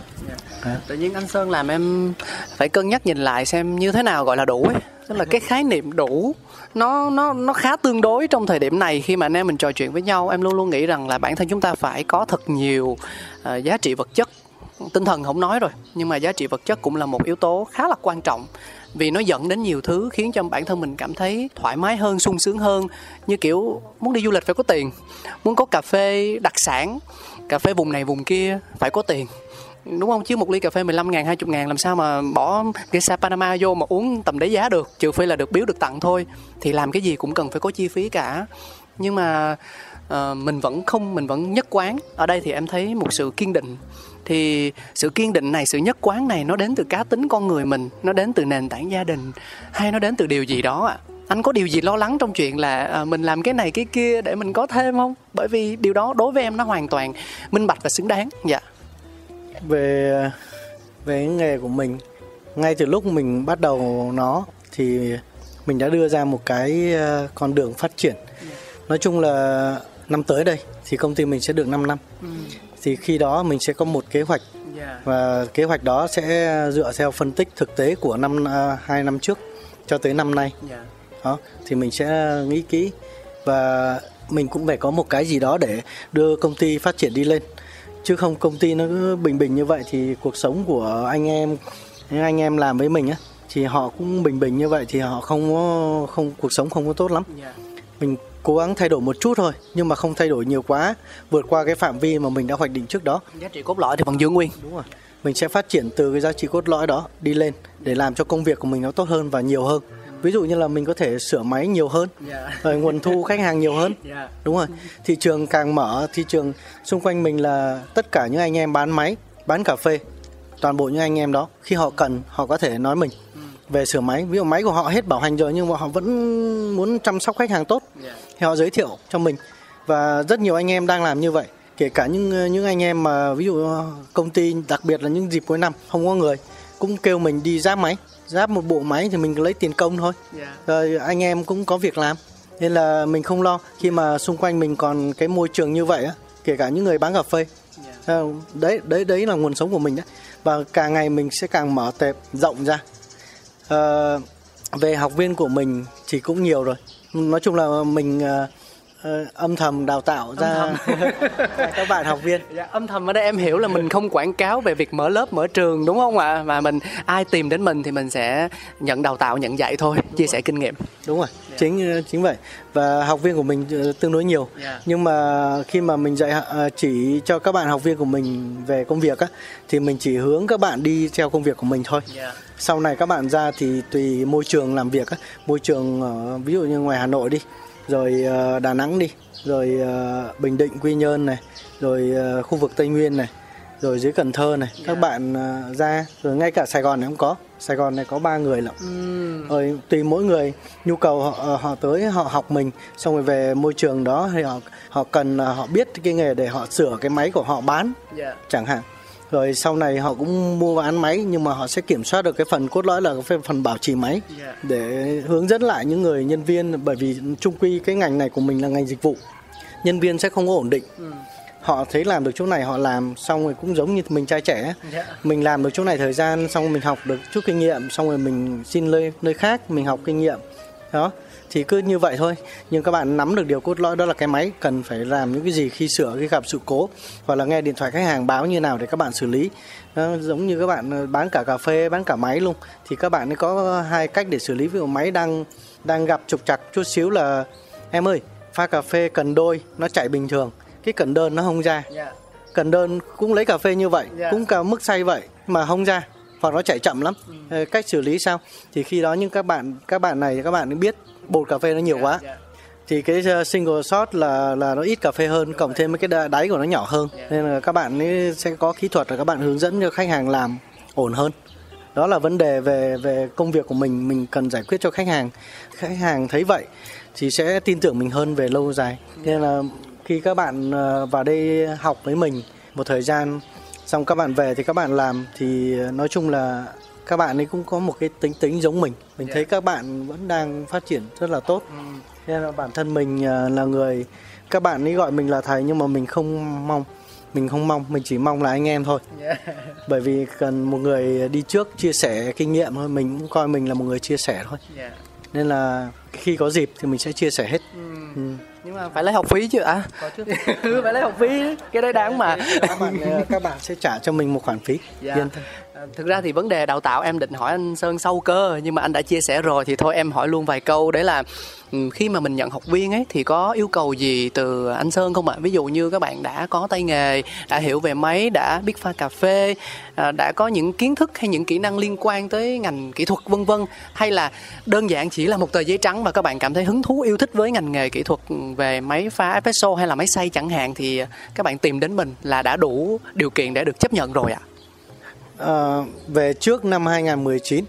Tự nhiên anh sơn làm em phải cân nhắc nhìn lại xem như thế nào gọi là đủ ấy. Tức là cái khái niệm đủ nó nó nó khá tương đối trong thời điểm này khi mà anh em mình trò chuyện với nhau. Em luôn luôn nghĩ rằng là bản thân chúng ta phải có thật nhiều uh, giá trị vật chất. Tinh thần không nói rồi nhưng mà giá trị vật chất cũng là một yếu tố khá là quan trọng vì nó dẫn đến nhiều thứ khiến cho bản thân mình cảm thấy thoải mái hơn sung sướng hơn. Như kiểu muốn đi du lịch phải có tiền muốn có cà phê đặc sản cà phê vùng này vùng kia phải có tiền đúng không? Chứ một ly cà phê 15 ngàn 20 ngàn làm sao mà bỏ cái Geisha Panama vô mà uống tầm đấy giá được? Trừ phi là được biếu được tặng thôi. Thì làm cái gì cũng cần phải có chi phí cả. Nhưng mà uh, mình vẫn không mình vẫn nhất quán. Ở đây thì em thấy một sự kiên định. Thì sự kiên định này sự nhất quán này nó đến từ cá tính con người mình nó đến từ nền tảng gia đình hay nó đến từ điều gì đó ạ? Anh có điều gì lo lắng trong chuyện là à, mình làm cái này cái kia để mình có thêm không? Bởi vì điều đó đối với em nó hoàn toàn minh bạch và xứng đáng. Dạ về về nghề của mình ngay từ lúc mình bắt đầu nó thì mình đã đưa ra một cái ờ, con đường phát triển. Nói chung là năm tới đây thì công ty mình sẽ được 5 năm. Thì khi đó mình sẽ có một kế hoạch và kế hoạch đó sẽ dựa theo phân tích thực tế của năm ờ, hai năm trước cho tới năm nay. Đó thì mình sẽ nghĩ kỹ và mình cũng phải có một cái gì đó để đưa công ty phát triển đi lên chứ không công ty nó cứ bình bình như vậy thì cuộc sống của anh em anh em làm với mình á thì họ cũng bình bình như vậy thì họ không có không cuộc sống không có tốt lắm. Mình cố gắng thay đổi một chút thôi nhưng mà không thay đổi nhiều quá vượt qua cái phạm vi mà mình đã hoạch định trước đó. Giá trị cốt lõi thì vẫn giữ nguyên. Đúng rồi. Mình sẽ phát triển từ cái giá trị cốt lõi đó đi lên để làm cho công việc của mình nó tốt hơn và nhiều hơn ví dụ như là mình có thể sửa máy nhiều hơn rồi nguồn thu khách hàng nhiều hơn. Đúng rồi. Thị trường càng mở thị trường xung quanh mình là tất cả những anh em bán máy bán cà phê toàn bộ những anh em đó khi họ cần họ có thể nói mình về sửa máy. Ví dụ máy của họ hết bảo hành rồi nhưng mà họ vẫn muốn chăm sóc khách hàng tốt thì họ giới thiệu cho mình. Và rất nhiều anh em đang làm như vậy kể cả những những anh em mà ví dụ công ty đặc biệt là những dịp cuối năm không có người cũng kêu mình đi giáp máy. Giáp một bộ máy thì mình lấy tiền công thôi. Rồi anh em cũng có việc làm nên là mình không lo. Khi mà xung quanh mình còn cái môi trường như vậy á kể cả những người bán cà phê. Ờ, đấy đấy đấy là nguồn sống của mình đấy. Và càng ngày mình sẽ càng mở tệp rộng ra. Ờ, về học viên của mình thì cũng nhiều rồi. Nói chung là mình ờ, ờ, âm thầm đào tạo ra các bạn học viên. Dạ, âm thầm ở đây em hiểu là mình không quảng cáo về việc mở lớp mở trường đúng không ạ? Mà mình ai tìm đến mình thì mình sẽ nhận đào tạo nhận dạy thôi chia sẻ kinh nghiệm. Đúng rồi. Chính chính vậy. Và học viên của mình ờ, tương đối nhiều. Dạ. nhưng mà khi mà mình dạy ờ, chỉ cho các bạn học viên của mình về công việc á thì mình chỉ hướng các bạn đi theo công việc của mình thôi. Sau này các bạn ra thì tùy môi trường làm việc á. Môi trường ví dụ như ngoài Hà Nội đi rồi ờ, Đà Nẵng đi. Rồi ờ, Bình Định Quy Nhơn này. Rồi ờ, khu vực Tây Nguyên này. Rồi dưới Cần Thơ này. Các bạn ờ, ra. Rồi ngay cả Sài Gòn này cũng có. Sài Gòn này có ba người lận. Rồi tùy mỗi người nhu cầu họ họ tới họ học mình. Xong rồi về môi trường đó thì họ họ cần họ biết cái nghề để họ sửa cái máy của họ bán chẳng hạn rồi sau này họ cũng mua bán máy nhưng mà họ sẽ kiểm soát được cái phần cốt lõi là cái phần bảo trì máy để hướng dẫn lại những người nhân viên bởi vì chung quy cái ngành này của mình là ngành dịch vụ. Nhân viên sẽ không ổn định. Họ thấy làm được chỗ này họ làm xong rồi cũng giống như mình trai trẻ. Ấy. mình làm được chỗ này thời gian xong rồi mình học được chút kinh nghiệm xong rồi mình xin nơi nơi khác mình học kinh nghiệm. Đó thì cứ như vậy thôi. Nhưng các bạn nắm được điều cốt lõi đó là cái máy cần phải làm những cái gì khi sửa khi gặp sự cố hoặc là nghe điện thoại khách hàng báo như nào để các bạn xử lý. Đó, giống như các bạn ờ, bán cả cà phê bán cả máy luôn. Thì các bạn có hai cách để xử lý. Ví dụ máy đang đang gặp trục trặc chút xíu là em ơi pha cà phê cần đôi nó chạy bình thường. Cái cần đơn nó không ra. Cần đơn cũng lấy cà phê như vậy Dạ. cũng cả mức xay vậy mà không ra hoặc nó chạy chậm lắm. Ờ, cách xử lý sao? Thì khi đó những các bạn các bạn này các bạn biết bột cà phê nó nhiều quá. thì cái uh, single shot là là nó ít cà phê hơn cộng thêm mấy cái đá- đáy của nó nhỏ hơn. Nên là các bạn ấy sẽ có kỹ thuật là các bạn hướng dẫn cho khách hàng làm ổn hơn. Đó là vấn đề về về công việc của mình mình cần giải quyết cho khách hàng. Khách hàng thấy vậy thì sẽ tin tưởng mình hơn về lâu dài. Nên là khi các bạn ờ, vào đây học với mình một thời gian xong các bạn về thì các bạn làm thì ờ, nói chung là các bạn ấy cũng có một cái tính tính giống mình. Mình thấy các bạn vẫn đang phát triển rất là tốt. Nên là bản thân mình ờ, là người các bạn ấy gọi mình là thầy nhưng mà mình không mong. Mình không mong mình chỉ mong là anh em thôi. Bởi vì cần một người đi trước chia sẻ kinh nghiệm thôi. Mình cũng coi mình là một người chia sẻ thôi. Nên là khi có dịp thì mình sẽ chia sẻ hết. Ừ. nhưng mà phải lấy học phí chứ ạ có chứ. Phải lấy học phí cái đấy đáng mà. các bạn các bạn sẽ trả cho mình một khoản phí. Dạ. yên À, thực ra thì vấn đề đào tạo em định hỏi anh Sơn sâu cơ nhưng mà anh đã chia sẻ rồi thì thôi em hỏi luôn vài câu để là khi mà mình nhận học viên ấy thì có yêu cầu gì từ anh Sơn không ạ? Ví dụ như các bạn đã có tay nghề, đã hiểu về máy, đã biết pha cà phê, à, đã có những kiến thức hay những kỹ năng liên quan tới ngành kỹ thuật vân vân hay là đơn giản chỉ là một tờ giấy trắng và các bạn cảm thấy hứng thú yêu thích với ngành nghề kỹ thuật về máy pha espresso hay là máy xay chẳng hạn thì các bạn tìm đến mình là đã đủ điều kiện để được chấp nhận rồi ạ. Ờ, về trước năm 2019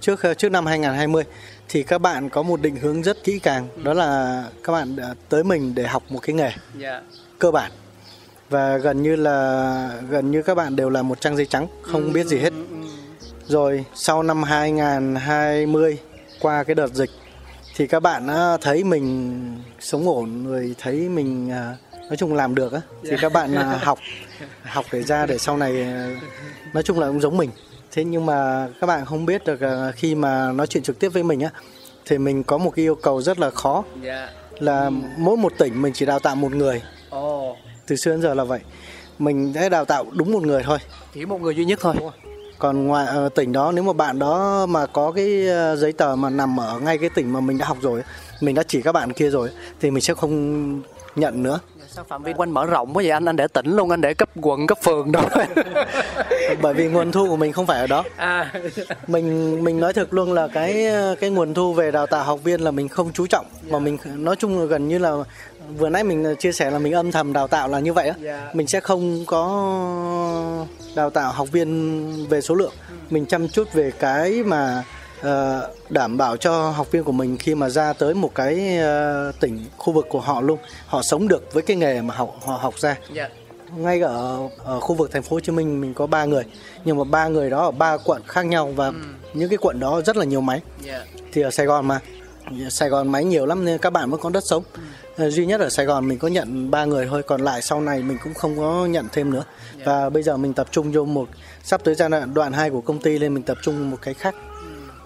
trước ờ, trước năm 2020 thì các bạn có một định hướng rất kỹ càng đó là các bạn đã tới mình để học một cái nghề Dạ. cơ bản. Và gần như là gần như các bạn đều là một trang giấy trắng không biết gì hết. rồi sau năm 2020 qua cái đợt dịch thì các bạn thấy mình sống ổn rồi thấy mình nói chung làm được á. Thì các bạn à, học học để ra để sau này à, nói chung là cũng giống mình. Thế nhưng mà các bạn không biết được à, khi mà nói chuyện trực tiếp với mình á thì mình có một cái yêu cầu rất là khó. Dạ. là mỗi một tỉnh mình chỉ đào tạo một người. Từ xưa đến giờ là vậy. Mình sẽ đào tạo đúng một người thôi. Chỉ một người duy nhất thôi. còn ngoài ờ, tỉnh đó nếu mà bạn đó mà có cái ờ, giấy tờ mà nằm ở ngay cái tỉnh mà mình đã học rồi mình đã chỉ các bạn kia rồi thì mình sẽ không nhận nữa Sao phạm vi quanh mở rộng quá vậy? Anh? Anh để tỉnh luôn, anh để cấp quận, cấp phường đâu. bởi vì nguồn thu của mình không phải ở đó. À, mình mình nói thực luôn là cái cái nguồn thu về đào tạo học viên là mình không chú trọng. Mà mình nói chung là gần như là vừa nãy mình chia sẻ là mình âm thầm đào tạo là như vậy á. Dạ. mình sẽ không có đào tạo học viên về số lượng. Mình chăm chút về cái mà đảm bảo cho học viên của mình khi mà ra tới một cái ờ, tỉnh khu vực của họ luôn họ sống được với cái nghề mà học họ học ra dạ. ngay ở, ở khu vực thành phố Hồ Chí Minh mình có ba người nhưng mà ba người đó ở ba quận khác nhau và những cái quận đó rất là nhiều máy Dạ. thì ở Sài Gòn mà Sài Gòn máy nhiều lắm nên các bạn vẫn có đất sống ừ. duy nhất ở Sài Gòn mình có nhận ba người thôi còn lại sau này mình cũng không có nhận thêm nữa yeah. và bây giờ mình tập trung vô một sắp tới giai đoạn đoạn 2 của công ty nên mình tập trung một cái khác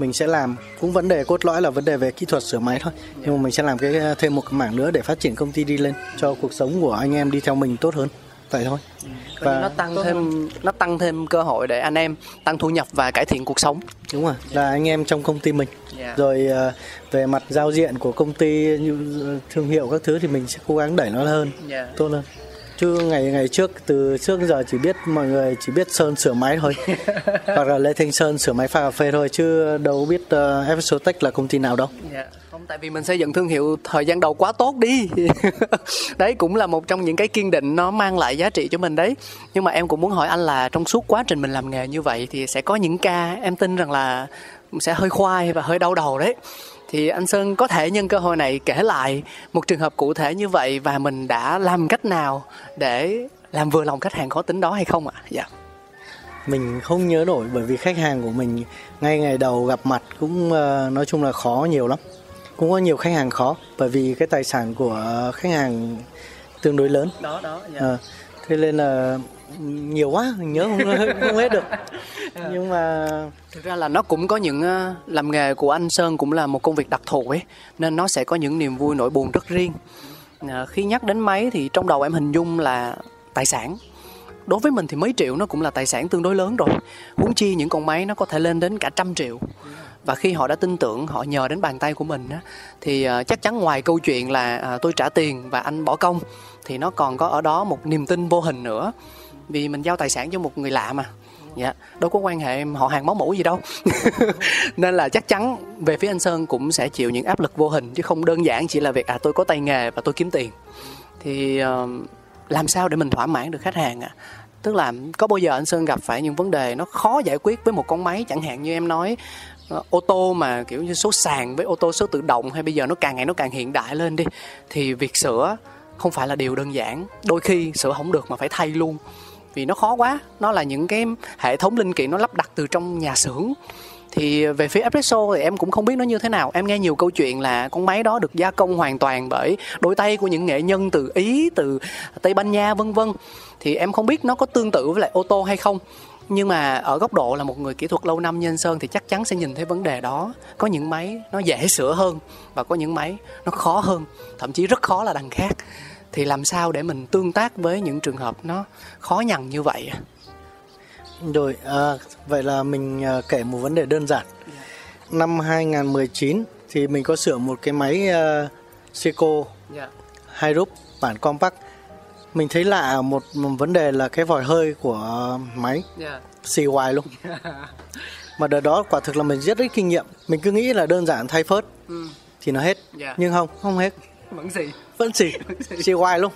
mình sẽ làm. Cũng vấn đề cốt lõi là vấn đề về kỹ thuật sửa máy thôi. Nhưng mà mình sẽ làm cái thêm một cái mảng nữa để phát triển công ty đi lên cho cuộc sống của anh em đi theo mình tốt hơn. Vậy thôi. Và nó tăng thêm nó tăng thêm cơ hội để anh em tăng thu nhập và cải thiện cuộc sống. Đúng rồi là anh em trong công ty mình. Yeah. rồi uh, về mặt giao diện của công ty như thương hiệu các thứ thì mình sẽ cố gắng đẩy nó hơn yeah. tốt hơn chứ ngày ngày trước từ trước giờ chỉ biết mọi người chỉ biết sơn sửa máy thôi. Hoặc là lê thanh sơn sửa máy pha cà phê thôi chứ đâu biết uh, Espresso Tech là công ty nào đâu. Yeah. không tại vì mình xây dựng thương hiệu thời gian đầu quá tốt đi. Đấy cũng là một trong những cái kiên định nó mang lại giá trị cho mình đấy. Nhưng mà em cũng muốn hỏi anh là trong suốt quá trình mình làm nghề như vậy thì sẽ có những ca em tin rằng là sẽ hơi khoai và hơi đau đầu đấy thì anh Sơn có thể nhân cơ hội này kể lại một trường hợp cụ thể như vậy và mình đã làm cách nào để làm vừa lòng khách hàng khó tính đó hay không ạ? À? Dạ. Mình không nhớ nổi bởi vì khách hàng của mình ngay ngày đầu gặp mặt cũng uh, nói chung là khó nhiều lắm. Cũng có nhiều khách hàng khó bởi vì cái tài sản của khách hàng tương đối lớn. Đó đó. Dạ. Uh, thế nên là nhiều quá mình nhớ không không hết được. Nhưng mà thực ra là nó cũng có những ờ, làm nghề của anh Sơn cũng là một công việc đặc thù ấy nên nó sẽ có những niềm vui nỗi buồn rất riêng. À, khi nhắc đến máy thì trong đầu em hình dung là tài sản. Đối với mình thì mấy triệu nó cũng là tài sản tương đối lớn rồi huống chi những con máy nó có thể lên đến cả trăm triệu. Và khi họ đã tin tưởng họ nhờ đến bàn tay của mình á, thì uh, chắc chắn ngoài câu chuyện là tôi trả tiền và anh bỏ công thì nó còn có ở đó một niềm tin vô hình nữa vì mình giao tài sản cho một người lạ mà. Dạ đâu có quan hệ họ hàng máu mủ gì đâu. Nên là chắc chắn về phía anh sơn cũng sẽ chịu những áp lực vô hình chứ không đơn giản chỉ là việc à tôi có tay nghề và tôi kiếm tiền. Thì uh, làm sao để mình thỏa mãn được khách hàng ạ? À? tức là có bao giờ anh sơn gặp phải những vấn đề nó khó giải quyết với một con máy chẳng hạn như em nói ờ, ô tô mà kiểu như số sàn với ô tô số tự động hay bây giờ nó càng ngày nó càng hiện đại lên đi thì việc sửa không phải là điều đơn giản. Đôi khi sửa không được mà phải thay luôn vì nó khó quá. Nó là những cái hệ thống linh kiện nó lắp đặt từ trong nhà xưởng. Thì về phía espresso thì em cũng không biết nó như thế nào. Em nghe nhiều câu chuyện là con máy đó được gia công hoàn toàn bởi đôi tay của những nghệ nhân từ ý, từ tây ban nha, vân vân. Thì em không biết nó có tương tự với lại ô tô hay không. Nhưng mà ở góc độ là một người kỹ thuật lâu năm như anh sơn thì chắc chắn sẽ nhìn thấy vấn đề đó. Có những máy nó dễ sửa hơn và có những máy nó khó hơn. Thậm chí rất khó là đằng khác thì làm sao để mình tương tác với những trường hợp nó khó nhằn như vậy rồi à, vậy là mình à, kể một vấn đề đơn giản yeah. năm 2019 thì mình có sửa một cái máy uh, Seiko yeah. hai rúp bản compact mình thấy lạ một, một vấn đề là cái vòi hơi của máy yeah. xì hoài luôn mà đợt đó quả thực là mình rất ít kinh nghiệm mình cứ nghĩ là đơn giản thay phớt ừ. thì nó hết yeah. nhưng không không hết vẫn xì vẫn xì xì hoài luôn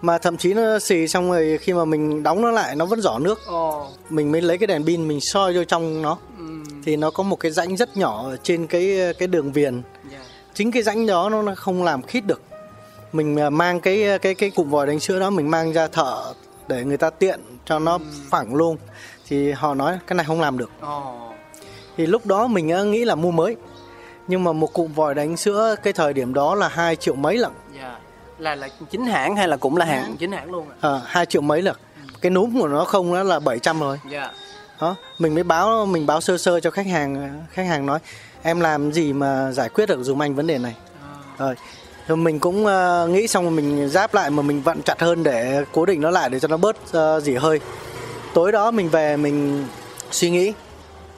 mà thậm chí nó xì xong rồi khi mà mình đóng nó lại nó vẫn giỏ nước oh. mình mới lấy cái đèn pin mình soi vô trong nó ừ. thì nó có một cái rãnh rất nhỏ ở trên cái cái đường viền yeah. chính cái rãnh đó nó không làm khít được mình à, mang cái cái cái cụm vòi đánh sữa đó mình mang ra thợ để người ta tiện cho nó ừ. phẳng luôn thì họ nói cái này không làm được oh. thì lúc đó mình nghĩ là mua mới nhưng mà một cụm vòi đánh sữa cái thời điểm đó là hai triệu mấy lận yeah. Dạ. là là chính hãng hay là cũng là hàng chính hãng luôn à? hai triệu mấy lận ừ. cái núm của nó không đó là 700 rồi yeah. Dạ. đó mình mới báo mình báo sơ sơ cho khách hàng khách hàng nói em làm gì mà giải quyết được dùm anh vấn đề này à. rồi rồi mình cũng uh, nghĩ xong rồi mình giáp lại mà mình vặn chặt hơn để cố định nó lại để cho nó bớt uh, dỉ hơi tối đó mình về mình suy nghĩ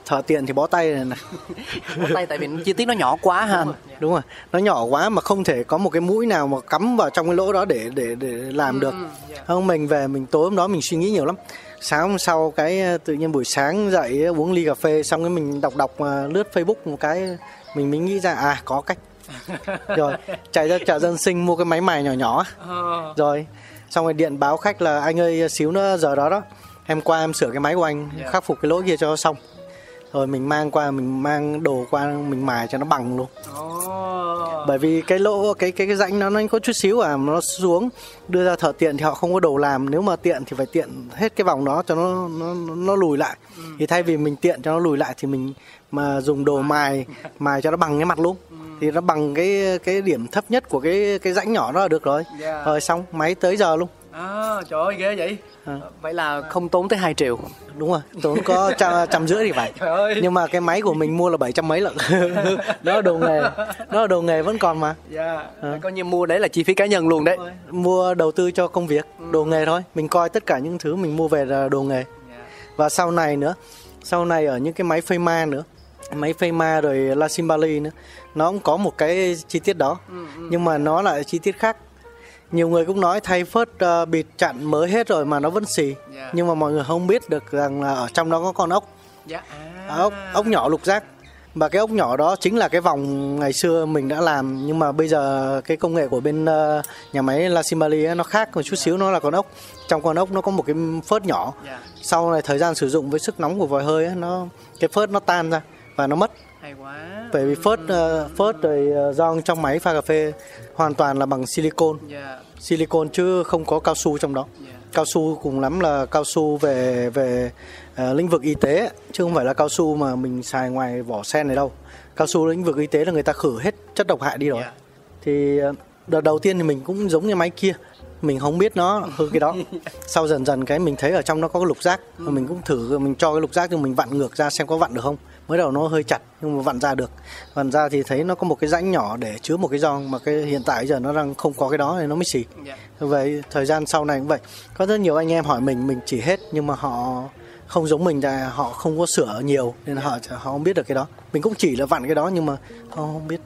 thợ tiền thì bó tay này này. Bó tay tại vì chi tiết nó nhỏ quá ha. Đúng rồi nó nhỏ quá mà không thể có một cái mũi nào mà cắm vào trong cái lỗ đó để để để làm ừ, được. yeah. Ừ, không mình về mình tối hôm đó mình suy nghĩ nhiều lắm. Sáng hôm sau cái ờ, tự nhiên buổi sáng dậy uống ly cà phê xong cái mình đọc đọc ờ, lướt facebook một cái mình mới nghĩ ra à có cách. Rồi chạy ra chợ dân sinh mua cái máy mài nhỏ nhỏ. Ờ. rồi xong rồi điện báo khách là anh ơi xíu nữa giờ đó đó. Em qua em sửa cái máy của anh yeah. khắc phục cái lỗi kia cho xong rồi mình mang qua mình mang đồ qua mình mài cho nó bằng luôn. Oh. bởi vì cái lỗ cái cái cái rãnh nó nó có chút xíu à nó xuống. Đưa ra thợ tiện thì họ không có đồ làm. Nếu mà tiện thì phải tiện hết cái vòng đó cho nó nó nó lùi lại. Thì thay vì mình tiện cho nó lùi lại thì mình mà dùng đồ mài. mài cho nó bằng cái mặt luôn. Thì nó bằng cái cái điểm thấp nhất của cái cái rãnh nhỏ đó là được rồi. Dạ. rồi xong máy tới giờ luôn À, trời ơi ghê vậy. À. Vậy là không tốn tới 2 triệu. đúng rồi tốn có trăm, trăm rưỡi thì phải Trời ơi. nhưng mà cái máy của mình mua là bảy trăm mấy lận đó là đồ nghề đó là đồ nghề vẫn còn mà Dạ. À. Coi như mua đấy là chi phí cá nhân luôn đấy. mua đầu tư cho công việc đồ nghề thôi mình coi tất cả những thứ mình mua về là đồ nghề và sau này nữa sau này ở những cái máy phây ma nữa máy phây ma rồi la Simbali nữa nó cũng có một cái chi tiết đó nhưng mà nó lại chi tiết khác nhiều người cũng nói thay phớt uh, bịt chặn mới hết rồi mà nó vẫn xì Dạ. nhưng mà mọi người không biết được rằng là ở trong đó có con ốc Dạ. ốc ốc nhỏ lục giác và cái ốc nhỏ đó chính là cái vòng ngày xưa mình đã làm nhưng mà bây giờ cái công nghệ của bên ờ, nhà máy La Simbali nó khác một chút xíu nó là con ốc trong con ốc nó có một cái phớt nhỏ Dạ. sau này thời gian sử dụng với sức nóng của vòi hơi ấy, nó cái phớt nó tan ra và nó mất Hay quá. Bởi vì phớt ờ, phớt rồi ờ, giòn trong máy pha cà phê hoàn toàn là bằng silicon Dạ. silicon chứ không có cao su trong đó Dạ. cao su cùng lắm là cao su về về ờ, lĩnh vực y tế chứ không phải là cao su mà mình xài ngoài vỏ sen này đâu cao su lĩnh vực y tế là người ta khử hết chất độc hại đi rồi Dạ. thì ờ, đợt đầu tiên thì mình cũng giống như máy kia mình không biết nó hư cái đó sau dần dần cái mình thấy ở trong nó có cái lục giác Ừ. Mình cũng thử mình cho cái lục giác thì mình vặn ngược ra xem có vặn được không mới đầu nó hơi chặt nhưng mà vặn ra được. Vặn ra thì thấy nó có một cái rãnh nhỏ để chứa một cái giòn mà cái hiện tại giờ nó đang không có cái đó thì nó mới xì. Dạ. vậy thời gian sau này cũng vậy. Có rất nhiều anh em hỏi mình mình chỉ hết nhưng mà họ không giống mình là họ không có sửa nhiều nên họ họ không biết được cái đó. Mình cũng chỉ là vặn cái đó nhưng mà họ không biết.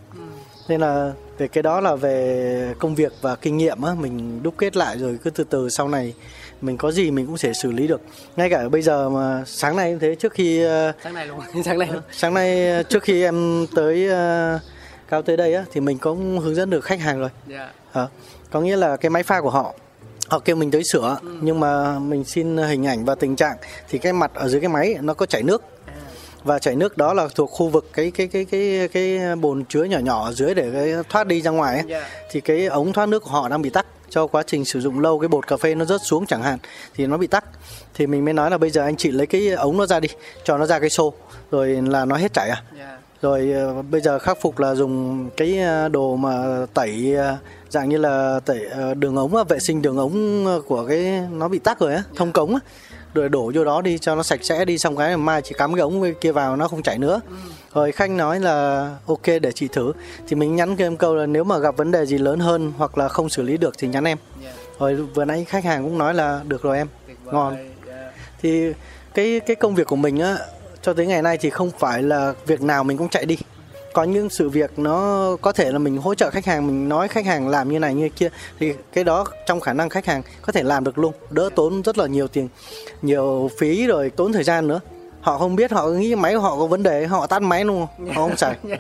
Nên là về cái đó là về công việc và kinh nghiệm á mình đúc kết lại rồi cứ từ từ sau này mình có gì mình cũng sẽ xử lý được ngay cả bây giờ mà sáng nay cũng thế trước khi ờ, Sáng nay luôn. Sáng nay luôn. sáng nay trước khi em tới ờ, cao tới đây á thì mình cũng hướng dẫn được khách hàng rồi Dạ. Ờ, có nghĩa là cái máy pha của họ họ kêu mình tới sửa nhưng mà mình xin hình ảnh và tình trạng thì cái mặt ở dưới cái máy nó có chảy nước và chảy nước đó là thuộc khu vực cái cái cái cái cái bồn chứa nhỏ nhỏ ở dưới để cái thoát đi ra ngoài ấy. Dạ. thì cái ống thoát nước của họ đang bị tắc cho quá trình sử dụng lâu cái bột cà phê nó rớt xuống chẳng hạn thì nó bị tắc. Thì mình mới nói là bây giờ anh chị lấy cái ống nó ra đi cho nó ra cái xô rồi là nó hết chảy à? Dạ. rồi ờ, bây giờ khắc phục là dùng cái ờ, đồ mà tẩy ờ, dạng như là tẩy đường ống vệ sinh đường ống của cái nó bị tắc rồi á thông cống á rồi đổ vô đó đi cho nó sạch sẽ đi xong cái mai chỉ cắm cái ống kia vào nó không chảy nữa. Rồi khách nói là ok để chị thử. Thì mình nhắn cho em câu là nếu mà gặp vấn đề gì lớn hơn hoặc là không xử lý được thì nhắn em. Dạ. rồi vừa nãy khách hàng cũng nói là được rồi em. Ngon. Dạ. thì cái cái công việc của mình á cho tới ngày nay thì không phải là việc nào mình cũng chạy đi có những sự việc nó có thể là mình hỗ trợ khách hàng mình nói khách hàng làm như này như kia thì cái đó trong khả năng khách hàng có thể làm được luôn đỡ tốn rất là nhiều tiền nhiều phí rồi tốn thời gian nữa. Họ không biết họ nghĩ máy họ có vấn đề họ tắt máy luôn họ không xài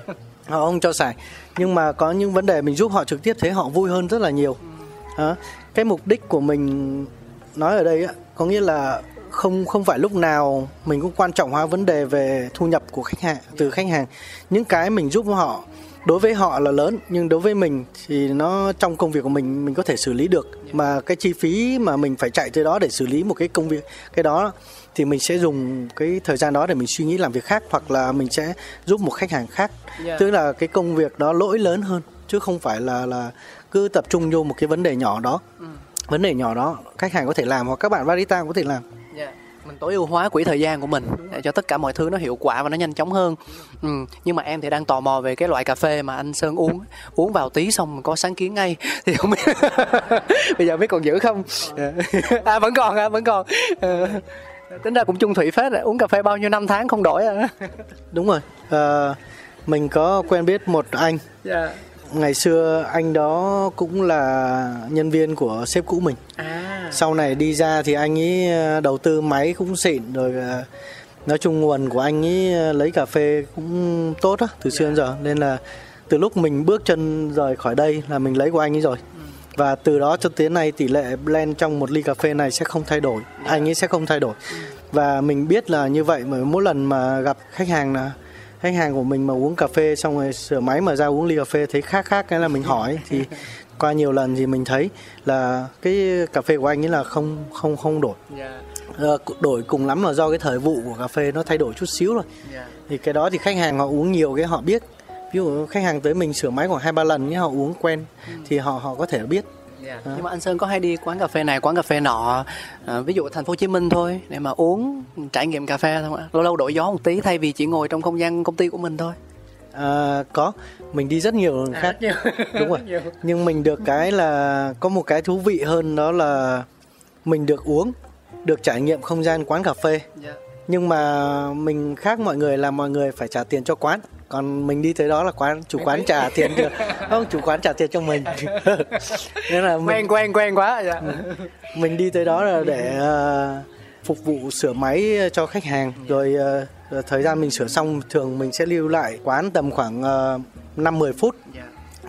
họ không cho xài. Nhưng mà có những vấn đề mình giúp họ trực tiếp thế họ vui hơn rất là nhiều. Đó. cái mục đích của mình nói ở đây á có nghĩa là không không phải lúc nào mình cũng quan trọng hóa vấn đề về thu nhập của khách hàng từ khách hàng. Những cái mình giúp họ đối với họ là lớn nhưng đối với mình thì nó trong công việc của mình mình có thể xử lý được. Mà cái chi phí mà mình phải chạy tới đó để xử lý một cái công việc cái đó thì mình sẽ dùng cái thời gian đó để mình suy nghĩ làm việc khác hoặc là mình sẽ giúp một khách hàng khác. Dạ. tức là cái công việc đó lỗi lớn hơn chứ không phải là là cứ tập trung vô một cái vấn đề nhỏ đó. Vấn đề nhỏ đó khách hàng có thể làm hoặc các bạn barista cũng có thể làm. Mình tối ưu hóa quỹ thời gian của mình để cho tất cả mọi thứ nó hiệu quả và nó nhanh chóng hơn. Ừ. Nhưng mà em thì đang tò mò về cái loại cà phê mà anh Sơn uống uống vào tí xong có sáng kiến ngay thì không biết bây giờ biết còn giữ không? À vẫn còn à vẫn còn. Ờ. Tính ra cũng chung thủy phết rồi. uống cà phê bao nhiêu năm tháng không đổi à. đúng rồi Ờ, mình có quen biết một anh Dạ. Ngày xưa anh đó cũng là nhân viên của sếp cũ mình. À. sau này đi ra thì anh ấy ờ, đầu tư máy cũng xịn rồi ờ, nói chung nguồn của anh ấy ờ, lấy cà phê cũng tốt á từ xưa đến giờ. Nên là từ lúc mình bước chân rời khỏi đây là mình lấy của anh ấy rồi. Và từ đó cho tới nay tỷ lệ blend trong một ly cà phê này sẽ không thay đổi. Anh ấy sẽ không thay đổi. Và mình biết là như vậy mà mỗi lần mà gặp khách hàng là khách hàng của mình mà uống cà phê xong rồi sửa máy mà ra uống ly cà phê thấy khác khác cái là mình hỏi thì qua nhiều lần thì mình thấy là cái cà phê của anh ấy là không không không đổi. Ờ, đổi cùng lắm là do cái thời vụ của cà phê nó thay đổi chút xíu rồi. Thì cái đó thì khách hàng họ uống nhiều cái họ biết. Ví dụ khách hàng tới mình sửa máy khoảng hai ba lần nhé họ uống quen thì họ họ có thể biết nhưng mà anh Sơn có hay đi quán cà phê này quán cà phê nọ à, ví dụ thành phố Hồ Chí Minh thôi để mà uống trải nghiệm cà phê không ạ lâu lâu đổi gió một tí thay vì chỉ ngồi trong không gian công ty của mình thôi. À, có. Mình đi rất nhiều lần khác. đúng rồi. Nhưng mình được cái là có một cái thú vị hơn đó là mình được uống được trải nghiệm không gian quán cà phê nhưng mà mình khác mọi người là mọi người phải trả tiền cho quán. Còn mình đi tới đó là quán chủ quán trả tiền cho không chủ quán trả tiền cho mình. Nên là mình, quen quen quen quá. Dạ. mình đi tới đó là để uh, phục vụ sửa máy cho khách hàng. Rồi uh, thời gian mình sửa xong thường mình sẽ lưu lại quán tầm khoảng uh, 5 10 phút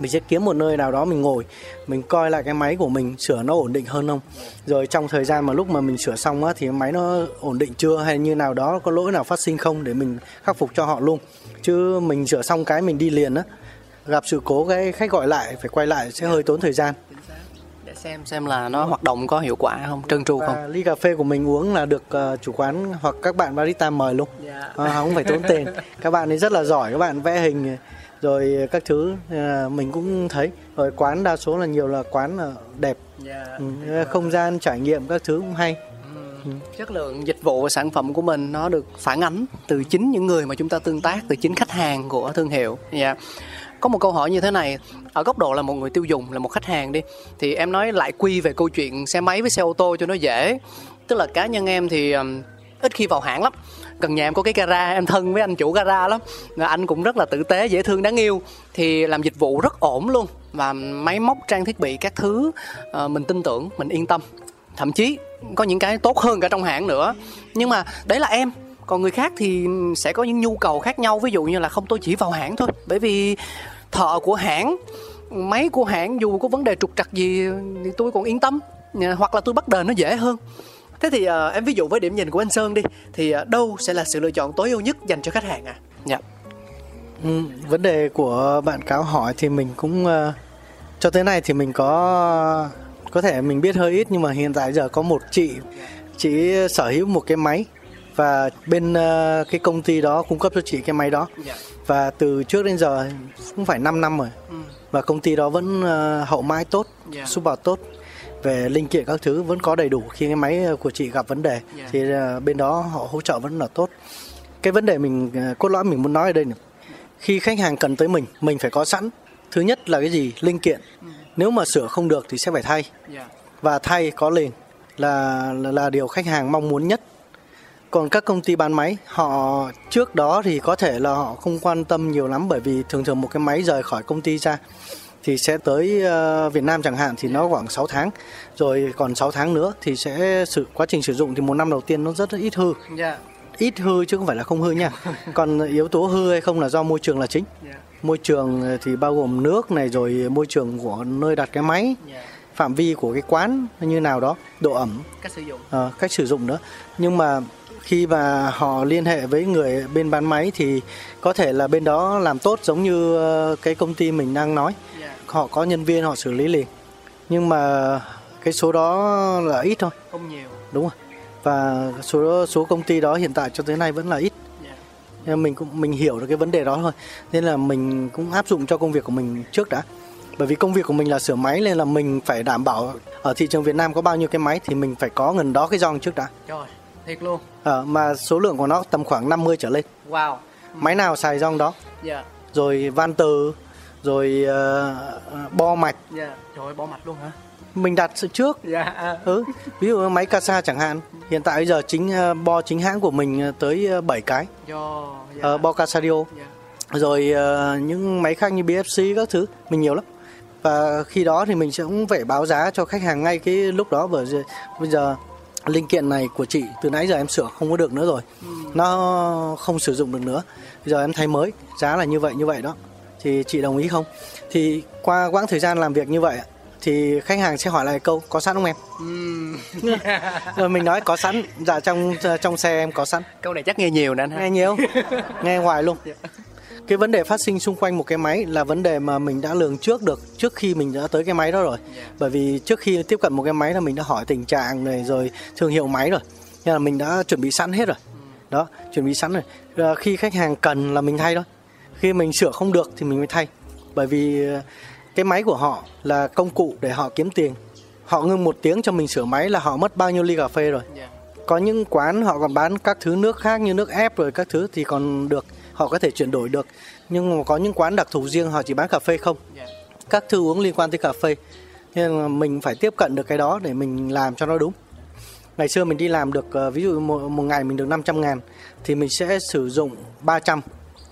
mình sẽ kiếm một nơi nào đó mình ngồi mình coi lại cái máy của mình sửa nó ổn định hơn không? Rồi trong thời gian mà lúc mà mình sửa xong á thì máy nó ổn định chưa hay như nào đó có lỗi nào phát sinh không để mình khắc phục cho họ luôn? Chứ mình sửa xong cái mình đi liền á gặp sự cố cái khách gọi lại phải quay lại sẽ hơi tốn thời gian. Để xem xem là nó hoạt động có hiệu quả không trơn tru không? ly cà phê của mình uống là được uh, chủ quán hoặc các bạn barista mời luôn. Dạ. à, không phải tốn tiền. Các bạn ấy rất là giỏi các bạn vẽ hình rồi các thứ à, mình cũng thấy. Rồi quán đa số là nhiều là quán là đẹp. Dạ. ừ, không gian trải nghiệm các thứ cũng hay. Chất lượng dịch vụ và sản phẩm của mình nó được phản ánh từ chính những người mà chúng ta tương tác từ chính khách hàng của thương hiệu. Dạ. Có một câu hỏi như thế này ở góc độ là một người tiêu dùng là một khách hàng đi thì em nói lại quy về câu chuyện xe máy với xe ô tô cho nó dễ. Tức là cá nhân em thì ít khi vào hãng lắm gần nhà em có cái gara em thân với anh chủ gara lắm. Và anh cũng rất là tử tế dễ thương đáng yêu. Thì làm dịch vụ rất ổn luôn. Và máy móc trang thiết bị các thứ uh, mình tin tưởng mình yên tâm. Thậm chí có những cái tốt hơn cả trong hãng nữa. Nhưng mà đấy là em. Còn người khác thì sẽ có những nhu cầu khác nhau. Ví dụ như là không tôi chỉ vào hãng thôi. Bởi vì thợ của hãng máy của hãng dù có vấn đề trục trặc gì thì tôi còn yên tâm. Ờ, hoặc là tôi bắt đền nó dễ hơn thế thì ờ, em ví dụ với điểm nhìn của anh sơn đi thì ờ, đâu sẽ là sự lựa chọn tối ưu nhất dành cho khách hàng à dạ ừ, vấn đề của bạn cáo hỏi thì mình cũng uh, cho tới nay thì mình có có thể mình biết hơi ít nhưng mà hiện tại giờ có một chị chị sở hữu một cái máy và bên uh, cái công ty đó cung cấp cho chị cái máy đó Dạ. và từ trước đến giờ cũng phải 5 năm rồi Ừ. và công ty đó vẫn uh, hậu mãi tốt Dạ. support tốt về linh kiện các thứ vẫn có đầy đủ khi cái máy của chị gặp vấn đề. Dạ. thì uh, bên đó họ hỗ trợ vẫn là tốt. Cái vấn đề mình uh, cốt lõi mình muốn nói ở đây này. Khi khách hàng cần tới mình mình phải có sẵn. Thứ nhất là cái gì? Linh kiện. Nếu mà sửa không được thì sẽ phải thay. Dạ. Và thay có liền là, là là điều khách hàng mong muốn nhất. Còn các công ty bán máy họ trước đó thì có thể là họ không quan tâm nhiều lắm bởi vì thường thường một cái máy rời khỏi công ty ra thì sẽ tới ờ, Việt Nam chẳng hạn thì nó khoảng 6 tháng. Rồi còn 6 tháng nữa thì sẽ sự quá trình sử dụng thì một năm đầu tiên nó rất là ít hư. Dạ. Ít hư chứ không phải là không hư nha. Còn yếu tố hư hay không là do môi trường là chính. Dạ. Môi trường thì bao gồm nước này rồi môi trường của nơi đặt cái máy. Dạ. Phạm vi của cái quán như nào đó độ ẩm. Cách sử dụng. Ờ, cách sử dụng nữa. Nhưng mà khi mà họ liên hệ với người bên bán máy thì có thể là bên đó làm tốt giống như ờ, cái công ty mình đang nói họ có nhân viên họ xử lý liền. Nhưng mà cái số đó là ít thôi. Không nhiều. Đúng rồi. Và số số công ty đó hiện tại cho tới nay vẫn là ít. Dạ. Nên mình cũng mình hiểu được cái vấn đề đó thôi. Nên là mình cũng áp dụng cho công việc của mình trước đã. Bởi vì công việc của mình là sửa máy nên là mình phải đảm bảo ở thị trường Việt Nam có bao nhiêu cái máy thì mình phải có gần đó cái dòng trước đã. Trời thiệt luôn. Ờ, mà số lượng của nó tầm khoảng 50 trở lên. Wow. Máy nào xài dòng đó? Dạ. Rồi van từ rồi ờ, bo mạch. Dạ trời ơi bỏ mạch luôn hả? Mình đặt sự trước. Dạ à. ừ. ví dụ máy Casa chẳng hạn. Hiện tại bây giờ chính ờ, bo chính hãng của mình ờ, tới ờ, 7 cái. Do dạ. ờ, bo Casadio dạ. rồi ờ, những máy khác như BFC các thứ mình nhiều lắm. Và khi đó thì mình sẽ cũng phải báo giá cho khách hàng ngay cái lúc đó. Bởi bây giờ linh kiện này của chị từ nãy giờ em sửa không có được nữa rồi. Nó không sử dụng được nữa. Bây giờ em thay mới giá là như vậy như vậy đó thì chị đồng ý không? Thì qua quãng thời gian làm việc như vậy thì khách hàng sẽ hỏi lại câu có sẵn không em? Rồi mình nói có sẵn. Dạ trong trong xe em có sẵn. Câu này chắc nghe nhiều nè anh ha. Nghe nhiều? Nghe hoài luôn. Cái vấn đề phát sinh xung quanh một cái máy là vấn đề mà mình đã lường trước được trước khi mình đã tới cái máy đó rồi. Bởi vì trước khi tiếp cận một cái máy là mình đã hỏi tình trạng này rồi thương hiệu máy rồi. Nên là mình đã chuẩn bị sẵn hết rồi. Đó chuẩn bị sẵn rồi. À, khi khách hàng cần là mình thay thôi khi mình sửa không được thì mình mới thay. Bởi vì ờ, cái máy của họ là công cụ để họ kiếm tiền. Họ ngưng một tiếng cho mình sửa máy là họ mất bao nhiêu ly cà phê rồi. Có những quán họ còn bán các thứ nước khác như nước ép rồi các thứ thì còn được họ có thể chuyển đổi được. Nhưng mà có những quán đặc thù riêng họ chỉ bán cà phê không. Các thứ uống liên quan tới cà phê. Nên là mình phải tiếp cận được cái đó để mình làm cho nó đúng. Ngày xưa mình đi làm được ờ, ví dụ một, một ngày mình được 500 ngàn thì mình sẽ sử dụng 300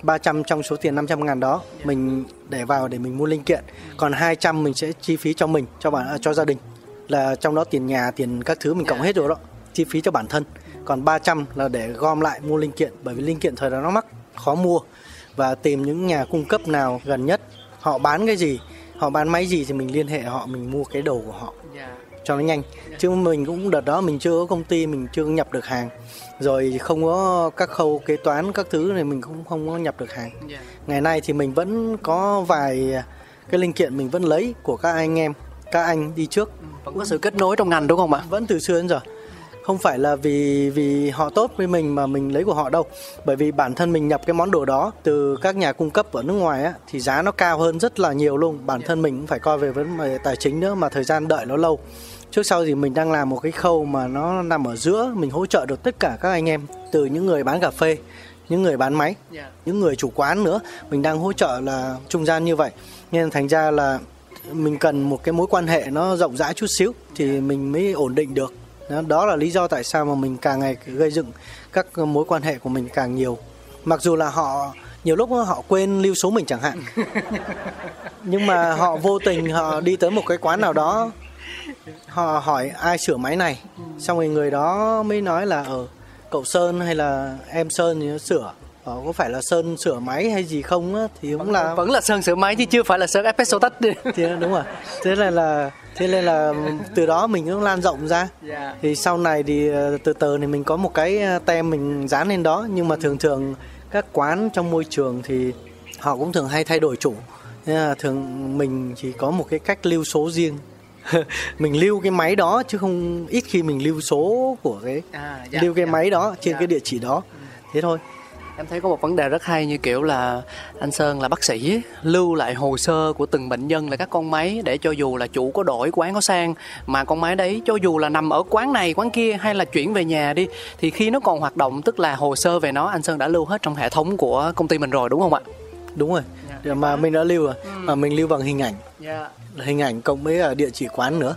300 trong số tiền 500 ngàn đó mình để vào để mình mua linh kiện. Còn 200 mình sẽ chi phí cho mình cho bản à, cho gia đình. Là trong đó tiền nhà tiền các thứ mình cộng hết rồi đó chi phí cho bản thân. Còn 300 là để gom lại mua linh kiện bởi vì linh kiện thời đó nó mắc khó mua. Và tìm những nhà cung cấp nào gần nhất họ bán cái gì họ bán máy gì thì mình liên hệ họ mình mua cái đồ của họ cho nó nhanh. Chứ mình cũng đợt đó mình chưa có công ty mình chưa nhập được hàng. Rồi không có các khâu kế toán các thứ này mình cũng không có nhập được hàng. Ngày nay thì mình vẫn có vài cái linh kiện mình vẫn lấy của các anh em các anh đi trước. Vẫn có sự kết nối trong ngành đúng không ạ? Vẫn từ xưa đến giờ. Không phải là vì vì họ tốt với mình mà mình lấy của họ đâu. Bởi vì bản thân mình nhập cái món đồ đó từ các nhà cung cấp ở nước ngoài á thì giá nó cao hơn rất là nhiều luôn. Bản thân mình cũng phải coi về vấn đề tài chính nữa mà thời gian đợi nó lâu trước sau thì mình đang làm một cái khâu mà nó nằm ở giữa mình hỗ trợ được tất cả các anh em từ những người bán cà phê những người bán máy những người chủ quán nữa. Mình đang hỗ trợ là trung gian như vậy. Nên thành ra là mình cần một cái mối quan hệ nó rộng rãi chút xíu thì mình mới ổn định được. Đó, đó là lý do tại sao mà mình càng ngày gây dựng các mối quan hệ của mình càng nhiều. Mặc dù là họ nhiều lúc họ quên lưu số mình chẳng hạn. Nhưng mà họ vô tình họ đi tới một cái quán nào đó họ hỏi ai sửa máy này? Xong rồi người đó mới nói là ở ờ, cậu sơn hay là em sơn thì nó sửa. Ờ, có phải là sơn sửa máy hay gì không á thì cũng là vẫn là sơn sửa máy chứ chưa phải là sơn espresso tách đi thì đúng rồi. Thế nên là thế nên là từ đó mình cũng lan rộng ra. Yeah. thì sau này thì ờ, từ từ thì mình có một cái ờ, tem mình dán lên đó. Nhưng mà thường thường các quán trong môi trường thì họ cũng thường hay thay đổi chủ. Nên là thường mình chỉ có một cái cách lưu số riêng mình lưu cái máy đó chứ không ít khi mình lưu số của cái à, dạ, lưu cái dạ. máy đó trên dạ. cái địa chỉ đó ừ. thế thôi em thấy có một vấn đề rất hay như kiểu là anh sơn là bác sĩ lưu lại hồ sơ của từng bệnh nhân là các con máy để cho dù là chủ có đổi quán có sang mà con máy đấy cho dù là nằm ở quán này quán kia hay là chuyển về nhà đi thì khi nó còn hoạt động tức là hồ sơ về nó anh sơn đã lưu hết trong hệ thống của công ty mình rồi đúng không ạ đúng rồi yeah. Dạ. mà mình đã lưu rồi ừ. mà mình lưu bằng hình ảnh yeah. Dạ. hình ảnh cộng với địa chỉ quán nữa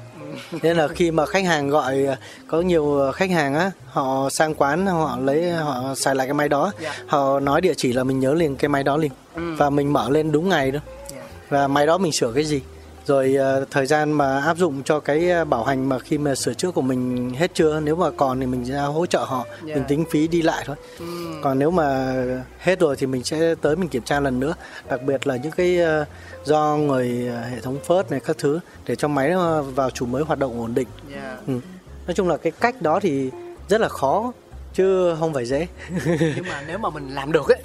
nên là khi mà khách hàng gọi có nhiều khách hàng á họ sang quán họ lấy họ xài lại cái máy đó yeah. Dạ. họ nói địa chỉ là mình nhớ liền cái máy đó liền ừ. và mình mở lên đúng ngày đó yeah. và máy đó mình sửa cái gì rồi uh, thời gian mà áp dụng cho cái ờ, bảo hành mà khi mà sửa chữa của mình hết chưa nếu mà còn thì mình ra hỗ trợ họ yeah. mình tính phí đi lại thôi mm. còn nếu mà hết rồi thì mình sẽ tới mình kiểm tra lần nữa đặc biệt là những cái uh, do người hệ thống phớt này các thứ để cho máy vào chủ mới hoạt động ổn định yeah. ừ. nói chung là cái cách đó thì rất là khó chứ không phải dễ nhưng mà nếu mà mình làm được ấy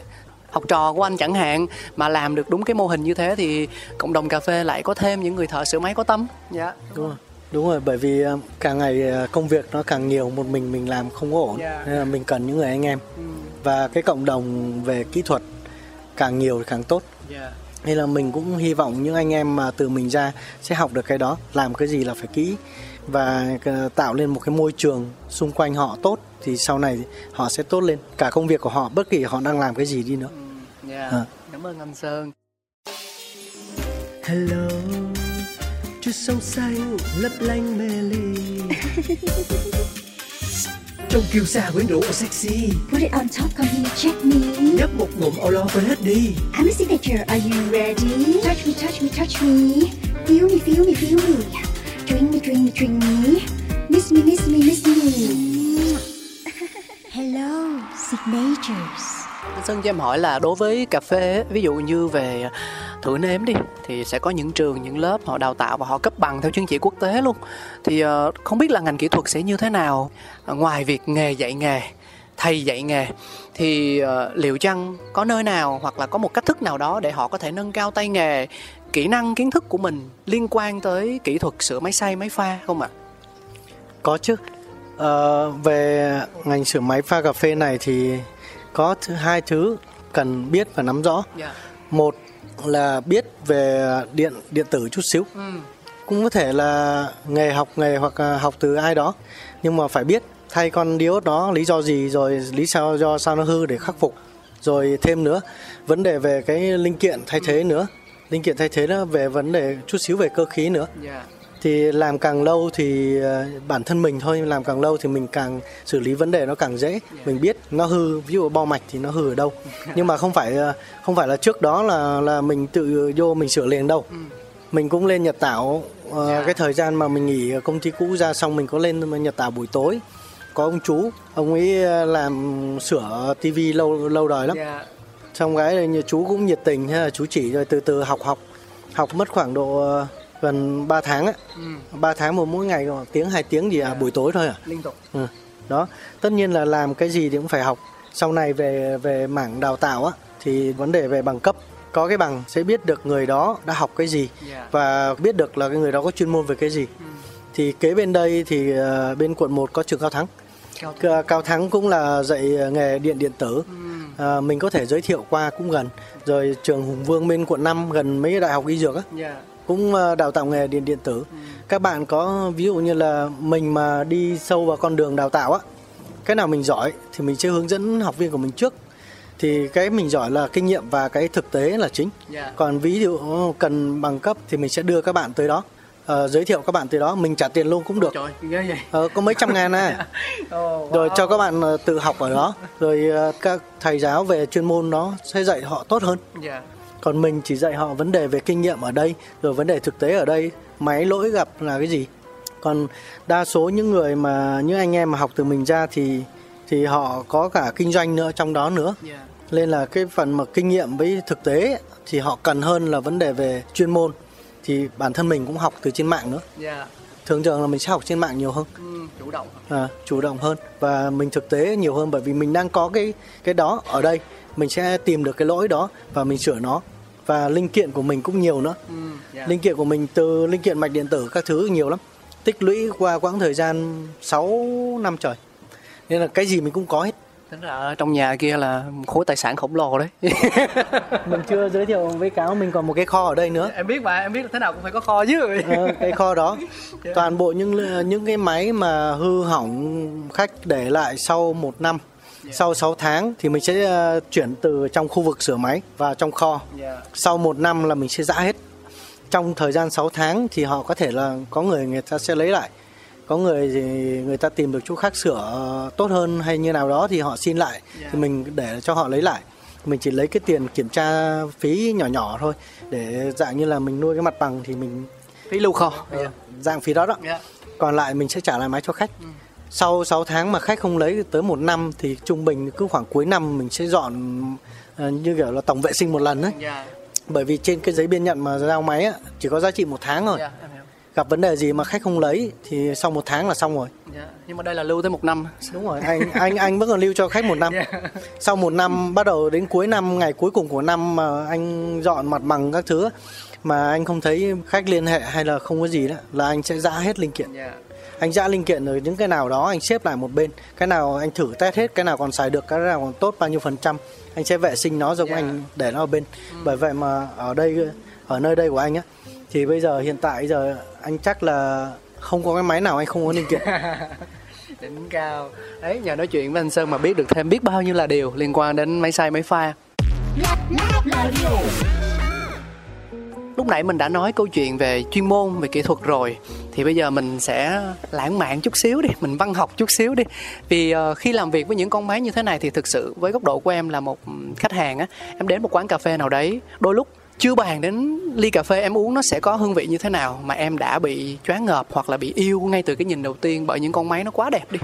học trò của anh chẳng hạn mà làm được đúng cái mô hình như thế thì cộng đồng cà phê lại có thêm những người thợ sửa máy có tâm dạ đúng rồi đúng rồi bởi vì ờ, càng ngày ờ, công việc nó càng nhiều một mình mình làm không có ổn yeah. Dạ. nên là mình cần những người anh em ừ. và cái cộng đồng về kỹ thuật càng nhiều thì càng tốt yeah. Dạ. nên là mình cũng hy vọng những anh em mà từ mình ra sẽ học được cái đó làm cái gì là phải kỹ và ờ, tạo lên một cái môi trường xung quanh họ tốt thì sau này họ sẽ tốt lên cả công việc của họ bất kỳ họ đang làm cái gì đi nữa ừ. Yeah. À. Cảm ơn anh Sơn. Hello, chút sông xanh lấp lánh mê ly. Trong kiêu sa quyến rũ sexy Put it on top, come here, check me Nhấp một ngụm lo quên hết đi I'm a signature, are you ready? Touch me, touch me, touch me Feel me, feel me, feel me Drink me, drink me, drink me Miss me, miss me, miss me Hello, signatures Sơn cho em hỏi là đối với cà phê ví dụ như về thử nếm đi thì sẽ có những trường những lớp họ đào tạo và họ cấp bằng theo chứng chỉ quốc tế luôn. Thì ờ, không biết là ngành kỹ thuật sẽ như thế nào? À, ngoài việc nghề dạy nghề thầy dạy nghề thì uh, liệu chăng có nơi nào hoặc là có một cách thức nào đó để họ có thể nâng cao tay nghề kỹ năng kiến thức của mình liên quan tới kỹ thuật sửa máy xay máy pha không ạ? Có chứ. Ờ, về ngành sửa máy pha cà phê này thì có thứ hai thứ cần biết và nắm rõ. Yeah. một là biết về điện điện tử chút xíu. Ừ. cũng có thể là nghề học nghề hoặc học từ ai đó. Nhưng mà phải biết thay con diode đó lý do gì rồi lý sao do sao nó hư để khắc phục. Rồi thêm nữa vấn đề về cái linh kiện thay thế nữa. Linh kiện thay thế đó về vấn đề chút xíu về cơ khí nữa. Yeah. Thì làm càng lâu thì ờ, bản thân mình thôi làm càng lâu thì mình càng xử lý vấn đề nó càng dễ. Mình biết nó hư ví dụ bo mạch thì nó hư ở đâu. Nhưng mà không phải ờ, không phải là trước đó là là mình tự vô mình sửa liền đâu. Mình cũng lên nhật tảo ờ, Dạ. cái thời gian mà mình nghỉ ở công ty cũ ra xong mình có lên nhật tảo buổi tối. Có ông chú ông ấy làm sửa tivi lâu lâu đời lắm. Yeah. xong cái như chú cũng nhiệt tình là chú chỉ rồi từ từ học học. Học mất khoảng độ gần 3 tháng á. Ừ. 3 tháng một mỗi ngày một tiếng hai tiếng gì à buổi tối thôi à? liên tục. Ừ. đó. Tất nhiên là làm cái gì thì cũng phải học. Sau này về về mảng đào tạo á thì vấn đề về bằng cấp có cái bằng sẽ biết được người đó đã học cái gì Yeah. và biết được là cái người đó có chuyên môn về cái gì. Thì kế bên đây thì ờ, bên quận 1 có trường cao thắng. Cao Ca- cao thắng cũng là dạy nghề điện điện tử. À, mình có thể giới thiệu qua cũng gần. Rồi trường hùng vương bên quận 5 gần mấy đại học y dược á. Yeah. Cũng ờ, đào tạo nghề điện điện tử. Các bạn có ví dụ như là mình mà đi sâu vào con đường đào tạo á cái nào mình giỏi thì mình sẽ hướng dẫn học viên của mình trước. Thì cái mình giỏi là kinh nghiệm và cái thực tế là chính. Yeah. còn ví dụ cần bằng cấp thì mình sẽ đưa các bạn tới đó. Ờ, giới thiệu các bạn tới đó mình trả tiền luôn cũng được. Trời, vậy. Ờ, có mấy trăm ngàn à. Oh, rồi cho các bạn ờ, tự học ở đó. Rồi ờ, các thầy giáo về chuyên môn nó sẽ dạy họ tốt hơn. Yeah. Còn mình chỉ dạy họ vấn đề về kinh nghiệm ở đây rồi vấn đề thực tế ở đây. Máy lỗi gặp là cái gì? Còn đa số những người mà những anh em mà học từ mình ra thì thì họ có cả kinh doanh nữa trong đó nữa. Yeah. nên là cái phần mà kinh nghiệm với thực tế ấy, thì họ cần hơn là vấn đề về chuyên môn. Thì bản thân mình cũng học từ trên mạng nữa. Yeah. thường thường là mình sẽ học trên mạng nhiều hơn. Ừ, chủ động. à, chủ động hơn. Và mình thực tế nhiều hơn bởi vì mình đang có cái cái đó ở đây. Mình sẽ tìm được cái lỗi đó và mình sửa nó và linh kiện của mình cũng nhiều nữa. Ừ, yeah. linh kiện của mình từ linh kiện mạch điện tử các thứ nhiều lắm. Tích lũy qua quãng thời gian 6 năm trời. Nên là cái gì mình cũng có hết. Tính ở trong nhà kia là khối tài sản khổng lồ đấy. mình chưa giới thiệu với cáo mình còn một cái kho ở đây nữa. Em biết mà, em biết là thế nào cũng phải có kho chứ. Ờ, cái kho đó. Toàn bộ những những cái máy mà hư hỏng khách để lại sau một năm sau 6 tháng thì mình sẽ ờ, chuyển từ trong khu vực sửa máy vào trong kho. Sau một năm là mình sẽ giã hết. Trong thời gian 6 tháng thì họ có thể là có người người ta sẽ lấy lại. Có người thì người ta tìm được chỗ khác sửa ờ, tốt hơn hay như nào đó thì họ xin lại. Thì mình để cho họ lấy lại. Mình chỉ lấy cái tiền kiểm tra phí nhỏ nhỏ thôi để dạng như là mình nuôi cái mặt bằng thì mình Phí lưu kho. Dạng phí đó đó. Còn lại mình sẽ trả lại máy cho khách sau 6 tháng mà khách không lấy tới một năm thì trung bình cứ khoảng cuối năm mình sẽ dọn ờ, như kiểu là tổng vệ sinh một lần đấy Yeah. bởi vì trên cái giấy biên nhận mà giao máy á, chỉ có giá trị một tháng thôi Yeah, hiểu. gặp vấn đề gì mà khách không lấy thì sau một tháng là xong rồi Yeah. Nhưng mà đây là lưu tới một năm. đúng rồi anh anh anh vẫn còn lưu cho khách một năm sau một năm bắt đầu đến cuối năm ngày cuối cùng của năm mà anh dọn mặt bằng các thứ mà anh không thấy khách liên hệ hay là không có gì đó là anh sẽ giã hết linh kiện Yeah. Anh giã linh kiện rồi những cái nào đó anh xếp lại một bên cái nào anh thử test hết cái nào còn xài được cái nào còn tốt bao nhiêu phần trăm anh sẽ vệ sinh nó giống Yeah. anh để nó ở bên bởi vậy mà ở đây ở nơi đây của anh á thì bây giờ hiện tại giờ anh chắc là không có cái máy nào anh không có linh kiện Đỉnh cao. Đấy, nhờ nói chuyện với anh Sơn mà biết được thêm biết bao nhiêu là điều liên quan đến máy xay máy pha. Lúc nãy mình đã nói câu chuyện về chuyên môn, về kỹ thuật rồi. Thì bây giờ mình sẽ lãng mạn chút xíu đi, mình văn học chút xíu đi. Vì uh, khi làm việc với những con máy như thế này thì thực sự với góc độ của em là một khách hàng á, em đến một quán cà phê nào đấy, đôi lúc chưa bàn đến ly cà phê em uống nó sẽ có hương vị như thế nào mà em đã bị choáng ngợp hoặc là bị yêu ngay từ cái nhìn đầu tiên bởi những con máy nó quá đẹp đi.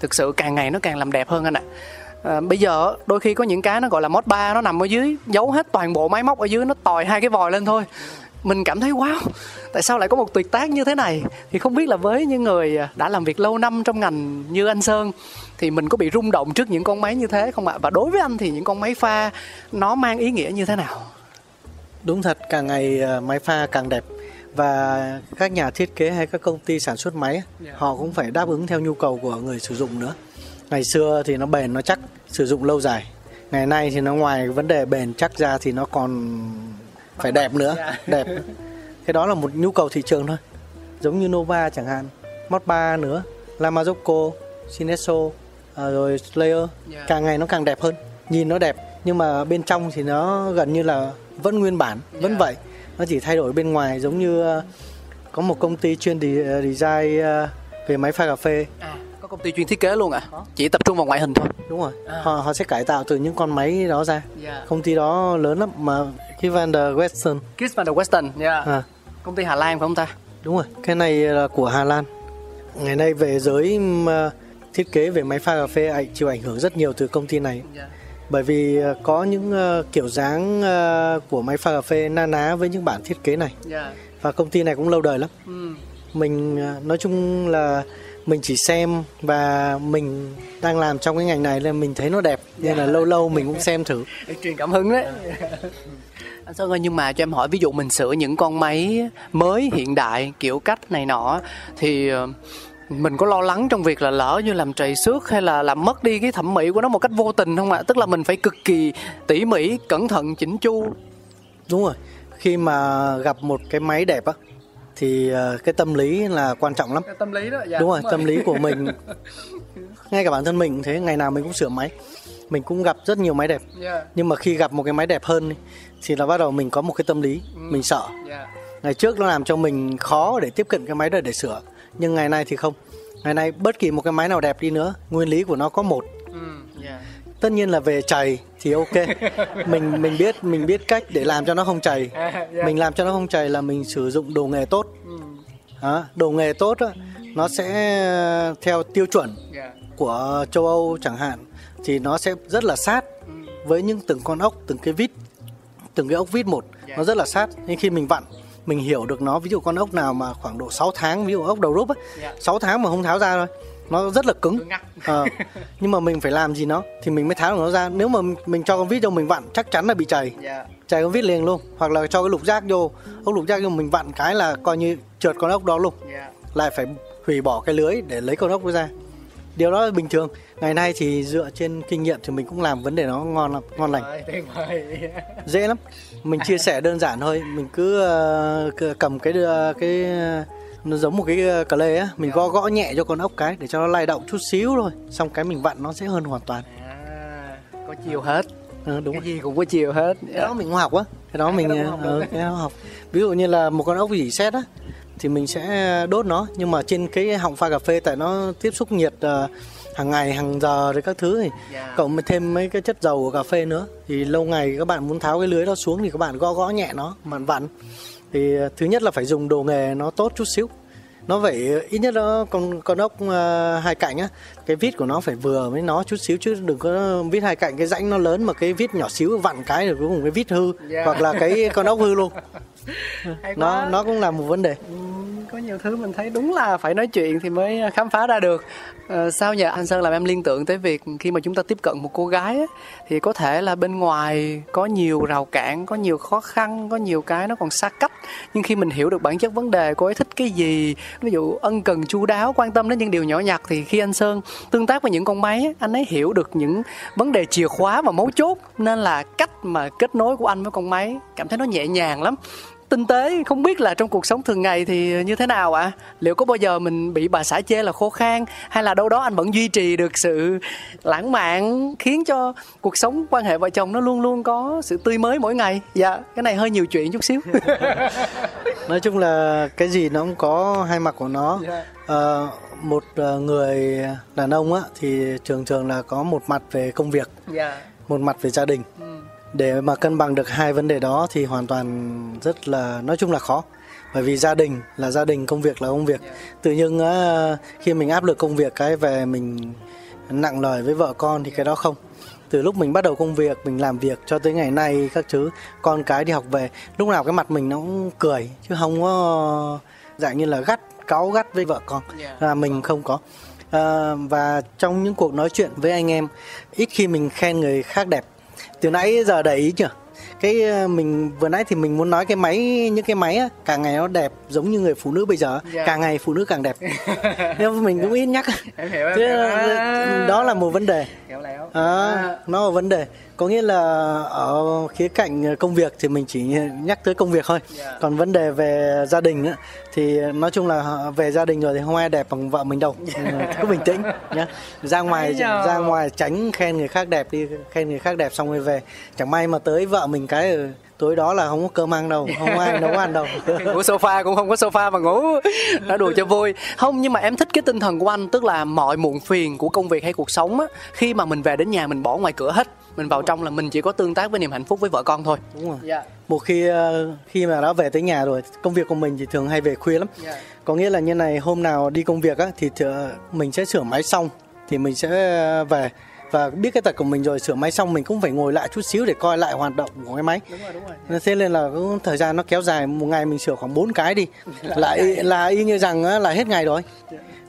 Thực sự càng ngày nó càng làm đẹp hơn anh ạ. à, bây giờ đôi khi có những cái nó gọi là mod bar nó nằm ở dưới giấu hết toàn bộ máy móc ở dưới nó tòi hai cái vòi lên thôi. Mình cảm thấy wow tại sao lại có một tuyệt tác như thế này? Thì không biết là với những người đã làm việc lâu năm trong ngành như anh sơn thì mình có bị rung động trước những con máy như thế không ạ? Và đối với anh thì những con máy pha nó mang ý nghĩa như thế nào? Đúng thật càng ngày ờ, máy pha càng đẹp. Và các nhà thiết kế hay các công ty sản xuất máy họ cũng phải đáp ứng theo nhu cầu của người sử dụng nữa ngày xưa thì nó bền nó chắc sử dụng lâu dài. Ngày nay thì nó ngoài vấn đề bền chắc ra thì nó còn phải đẹp nữa đẹp. Cái đó là một nhu cầu thị trường thôi. Giống như Nova chẳng hạn Mod 3 nữa Lamazocco Sinesso à, rồi Slayer. Càng ngày nó càng đẹp hơn. Nhìn nó đẹp nhưng mà bên trong thì nó gần như là vẫn nguyên bản vẫn vậy. Nó chỉ thay đổi bên ngoài giống như ờ, có một công ty chuyên design ờ, về máy pha cà phê. À, có công ty chuyên thiết kế luôn à chỉ tập trung vào ngoại hình thôi đúng rồi à. họ họ sẽ cải tạo từ những con máy đó ra yeah. Dạ. công ty đó lớn lắm mà Kiss Van der Western Kiss Van der Western yeah. Dạ. à. công ty Hà Lan phải không ta đúng rồi cái này là của Hà Lan ngày nay về giới thiết kế về máy pha cà phê chịu ảnh hưởng rất nhiều từ công ty này yeah dạ bởi vì ờ, có những ờ, kiểu dáng ờ, của máy pha cà phê na ná với những bản thiết kế này yeah. Và công ty này cũng lâu đời lắm ừ. mình nói chung là mình chỉ xem và mình đang làm trong cái ngành này nên mình thấy nó đẹp. Nên là lâu lâu mình cũng xem thử. Truyền cảm hứng đấy. Anh Sơn ơi nhưng mà cho em hỏi ví dụ mình sửa những con máy mới hiện đại kiểu cách này nọ thì mình có lo lắng trong việc là lỡ như làm trầy xước hay là làm mất đi cái thẩm mỹ của nó một cách vô tình không ạ? Tức là mình phải cực kỳ tỉ mỉ cẩn thận chỉnh chu. Đúng rồi. Khi mà gặp một cái máy đẹp á thì ờ, cái tâm lý là quan trọng lắm cái tâm lý đó dạ, đúng rồi tâm lý của mình ngay cả bản thân mình thế ngày nào mình cũng sửa máy mình cũng gặp rất nhiều máy đẹp yeah. Dạ. nhưng mà khi gặp một cái máy đẹp hơn thì là bắt đầu mình có một cái tâm lý ừ. mình sợ yeah. Dạ. ngày trước nó làm cho mình khó để tiếp cận cái máy đó để sửa nhưng ngày nay thì không ngày nay bất kỳ một cái máy nào đẹp đi nữa nguyên lý của nó có một ừ, yeah. Tất nhiên là về chảy thì ok mình mình biết mình biết cách để làm cho nó không chảy yeah. mình làm cho nó không chảy là mình sử dụng đồ nghề tốt ừ. đó, đồ nghề tốt nó sẽ theo tiêu chuẩn yeah. của châu âu chẳng hạn thì nó sẽ rất là sát ừ. với những từng con ốc từng cái vít từng cái ốc vít một yeah. nó rất là sát nhưng khi mình vặn mình hiểu được nó ví dụ con ốc nào mà khoảng độ 6 tháng ví dụ ốc đầu rúp. Dạ. 6 tháng mà không tháo ra thôi nó rất là cứng. À, nhưng mà mình phải làm gì nó thì mình mới tháo được nó ra. Nếu mà mình cho con vít cho mình vặn chắc chắn là bị chảy yeah. Dạ. chảy con vít liền luôn. Hoặc là cho cái lục giác vô. Ốc lục giác vô mình vặn cái là coi như trượt con ốc đó luôn. Yeah. Dạ. lại phải hủy bỏ cái lưới để lấy con ốc ra. Điều đó là bình thường. Ngày nay thì dựa trên kinh nghiệm thì mình cũng làm vấn đề nó ngon lắm ngon lành. Dễ lắm. Mình chia sẻ đơn giản thôi. Mình cứ uh, cầm cái uh, cái nó giống một cái cờ lê á. Mình gõ gõ nhẹ cho con ốc cái để cho nó lay động chút xíu thôi. Xong cái mình vặn nó sẽ hơn hoàn toàn. À, có chiều hết. À, đúng cái gì cũng có chiều hết. Cái đó mình học á. Cái đó à, mình cái đó, uh, cái đó học. Ví dụ như là một con ốc dỉ xét á thì mình sẽ đốt nó. Nhưng mà trên cái họng pha cà phê tại nó tiếp xúc nhiệt uh, hàng ngày hàng giờ rồi các thứ thì yeah. Dạ. cộng với thêm mấy cái chất dầu của cà phê nữa. Thì lâu ngày các bạn muốn tháo cái lưới đó xuống thì các bạn gõ gõ nhẹ nó bạn vặn thì ờ, thứ nhất là phải dùng đồ nghề nó tốt chút xíu nó phải ít nhất nó con con ốc uh, hai cạnh á cái vít của nó phải vừa với nó chút xíu chứ đừng có vít hai cạnh cái rãnh nó lớn mà cái vít nhỏ xíu vặn cái rồi cuối cùng cái vít hư yeah. Dạ. hoặc là cái con ốc hư luôn nó nó cũng là một vấn đề ừ, có nhiều thứ mình thấy đúng là phải nói chuyện thì mới khám phá ra được Ờ, sao nhỉ? Anh sơn làm em liên tưởng tới việc khi mà chúng ta tiếp cận một cô gái á, thì có thể là bên ngoài có nhiều rào cản có nhiều khó khăn có nhiều cái nó còn xa cách. Nhưng khi mình hiểu được bản chất vấn đề cô ấy thích cái gì ví dụ ân cần chu đáo quan tâm đến những điều nhỏ nhặt thì khi anh sơn tương tác với những con máy anh ấy hiểu được những vấn đề chìa khóa và mấu chốt nên là cách mà kết nối của anh với con máy cảm thấy nó nhẹ nhàng lắm tinh tế không biết là trong cuộc sống thường ngày thì như thế nào ạ à? liệu có bao giờ mình bị bà xã chê là khô khan hay là đâu đó anh vẫn duy trì được sự lãng mạn khiến cho cuộc sống quan hệ vợ chồng nó luôn luôn có sự tươi mới mỗi ngày dạ cái này hơi nhiều chuyện chút xíu nói chung là cái gì nó cũng có hai mặt của nó uh, một ờ, người đàn ông á thì thường thường là có một mặt về công việc. Dạ. một mặt về gia đình ừ để mà cân bằng được hai vấn đề đó thì hoàn toàn rất là nói chung là khó. Bởi vì gia đình là gia đình công việc là công việc. Tự nhiên khi mình áp lực công việc cái về mình nặng lời với vợ con thì cái đó không. Từ lúc mình bắt đầu công việc mình làm việc cho tới ngày nay các thứ con cái đi học về lúc nào cái mặt mình nó cũng cười chứ không có dạng như là gắt cáu gắt với vợ con. Là mình không có. À, và trong những cuộc nói chuyện với anh em ít khi mình khen người khác đẹp từ nãy giờ để ý chưa? Cái ờ, mình vừa nãy thì mình muốn nói cái máy những cái máy á, càng ngày nó đẹp giống như người phụ nữ bây giờ Dạ. càng ngày phụ nữ càng đẹp. Nhưng mình cũng ít nhắc em hiểu em Thế hiểu. là- đó là một vấn đề. Léo. À, nó là vấn đề có nghĩa là ở khía cạnh công việc thì mình chỉ nhắc tới công việc thôi. Dạ. còn vấn đề về gia đình á, thì nói chung là về gia đình rồi thì không ai đẹp bằng vợ mình đâu. Ừ, cứ bình tĩnh nhé ra ngoài ra ngoài tránh khen người khác đẹp đi khen người khác đẹp xong rồi về. Chẳng may mà tới vợ mình cái tối đó là không có cơm ăn đâu không ai nấu ăn đâu. Ngủ sofa cũng không có sofa mà ngủ. Đã đùa cho vui. Không nhưng mà em thích cái tinh thần của anh tức là mọi muộn phiền của công việc hay cuộc sống á khi mà mình về đến nhà mình bỏ ngoài cửa hết mình vào trong là mình chỉ có tương tác với niềm hạnh phúc với vợ con thôi. Đúng rồi. Dạ. Một khi ờ, khi mà đã về tới nhà rồi công việc của mình thì thường hay về khuya lắm. Dạ. có nghĩa là như này hôm nào đi công việc á thì mình sẽ sửa máy xong thì mình sẽ về. Và biết cái tật của mình rồi sửa máy xong mình cũng phải ngồi lại chút xíu để coi lại hoạt động của cái máy. Đúng rồi đúng rồi. Nên thế nên là cũng thời gian nó kéo dài một ngày mình sửa khoảng 4 cái đi. Lại là y như rằng là hết ngày rồi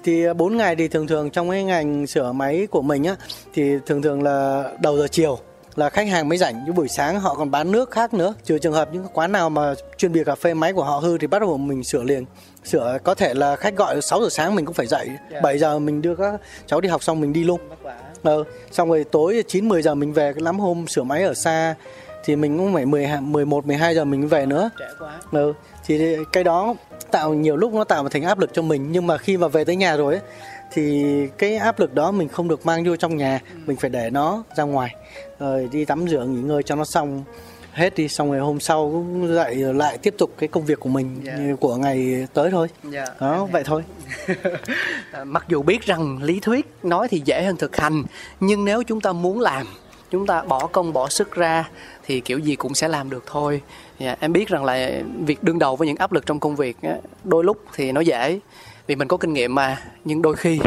thì 4 ngày thì thường thường trong cái ngành sửa máy của mình á thì thường thường là đầu giờ chiều là khách hàng mới rảnh. Chứ buổi sáng họ còn bán nước khác nữa. Trừ trường hợp những quán nào mà chuyên biệt cà phê máy của họ hư thì bắt đầu mình sửa liền. Sửa có thể là khách gọi 6 giờ sáng mình cũng phải dậy. 7 giờ mình đưa các cháu đi học xong mình đi luôn. Ờ, xong rồi tối 9 10 giờ mình về cái lắm hôm sửa máy ở xa. Thì mình cũng phải 10 11 12 giờ mình mới về nữa. Quá. Ừ. thì cái đó tạo nhiều lúc nó tạo thành áp lực cho mình nhưng mà khi mà về tới nhà rồi ấy, thì cái áp lực đó mình không được mang vô trong nhà mình phải để nó ra ngoài. Rồi đi tắm rửa nghỉ ngơi cho nó xong. Hết đi xong rồi hôm sau cũng dậy lại tiếp tục cái công việc của mình Dạ. như của ngày tới thôi. Dạ. Đó vậy thôi. Mặc dù biết rằng lý thuyết nói thì dễ hơn thực hành nhưng nếu chúng ta muốn làm chúng ta bỏ công bỏ sức ra thì kiểu gì cũng sẽ làm được thôi. Dạ, em biết rằng là việc đương đầu với những áp lực trong công việc đôi lúc thì nó dễ vì mình có kinh nghiệm mà nhưng đôi khi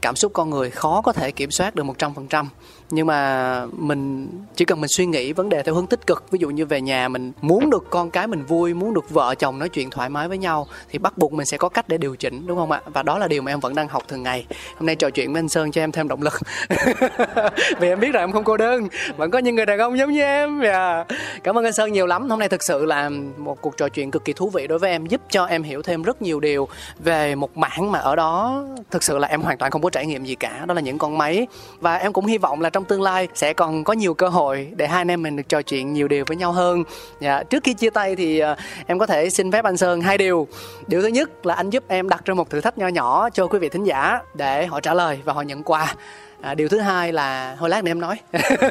cảm xúc con người khó có thể kiểm soát được 100% nhưng mà mình, chỉ cần mình suy nghĩ vấn đề theo hướng tích cực, ví dụ như về nhà mình muốn được con cái mình vui, muốn được vợ chồng nói chuyện thoải mái với nhau, thì bắt buộc mình sẽ có cách để điều chỉnh, đúng không ạ? Và đó là điều mà em vẫn đang học thường ngày. Hôm nay trò chuyện với anh sơn cho em thêm động lực. Vì em biết rằng em không cô đơn. Vẫn có những người đàn ông giống như em. Yeah. cảm ơn anh sơn nhiều lắm. Hôm nay thực sự là một cuộc trò chuyện cực kỳ thú vị đối với em, giúp cho em hiểu thêm rất nhiều điều về một mảng mà ở đó thực sự là em hoàn toàn không có trải nghiệm gì cả. Đó là những con máy. Và em cũng hy vọng là trong tương lai sẽ còn có nhiều cơ hội để hai anh em mình được trò chuyện nhiều điều với nhau hơn. Dạ, trước khi chia tay thì ờ, em có thể xin phép anh sơn hai điều. Điều thứ nhất là anh giúp em đặt ra một thử thách nho nhỏ cho quý vị thính giả để họ trả lời và họ nhận quà. À, điều thứ hai là hồi lát nữa em nói.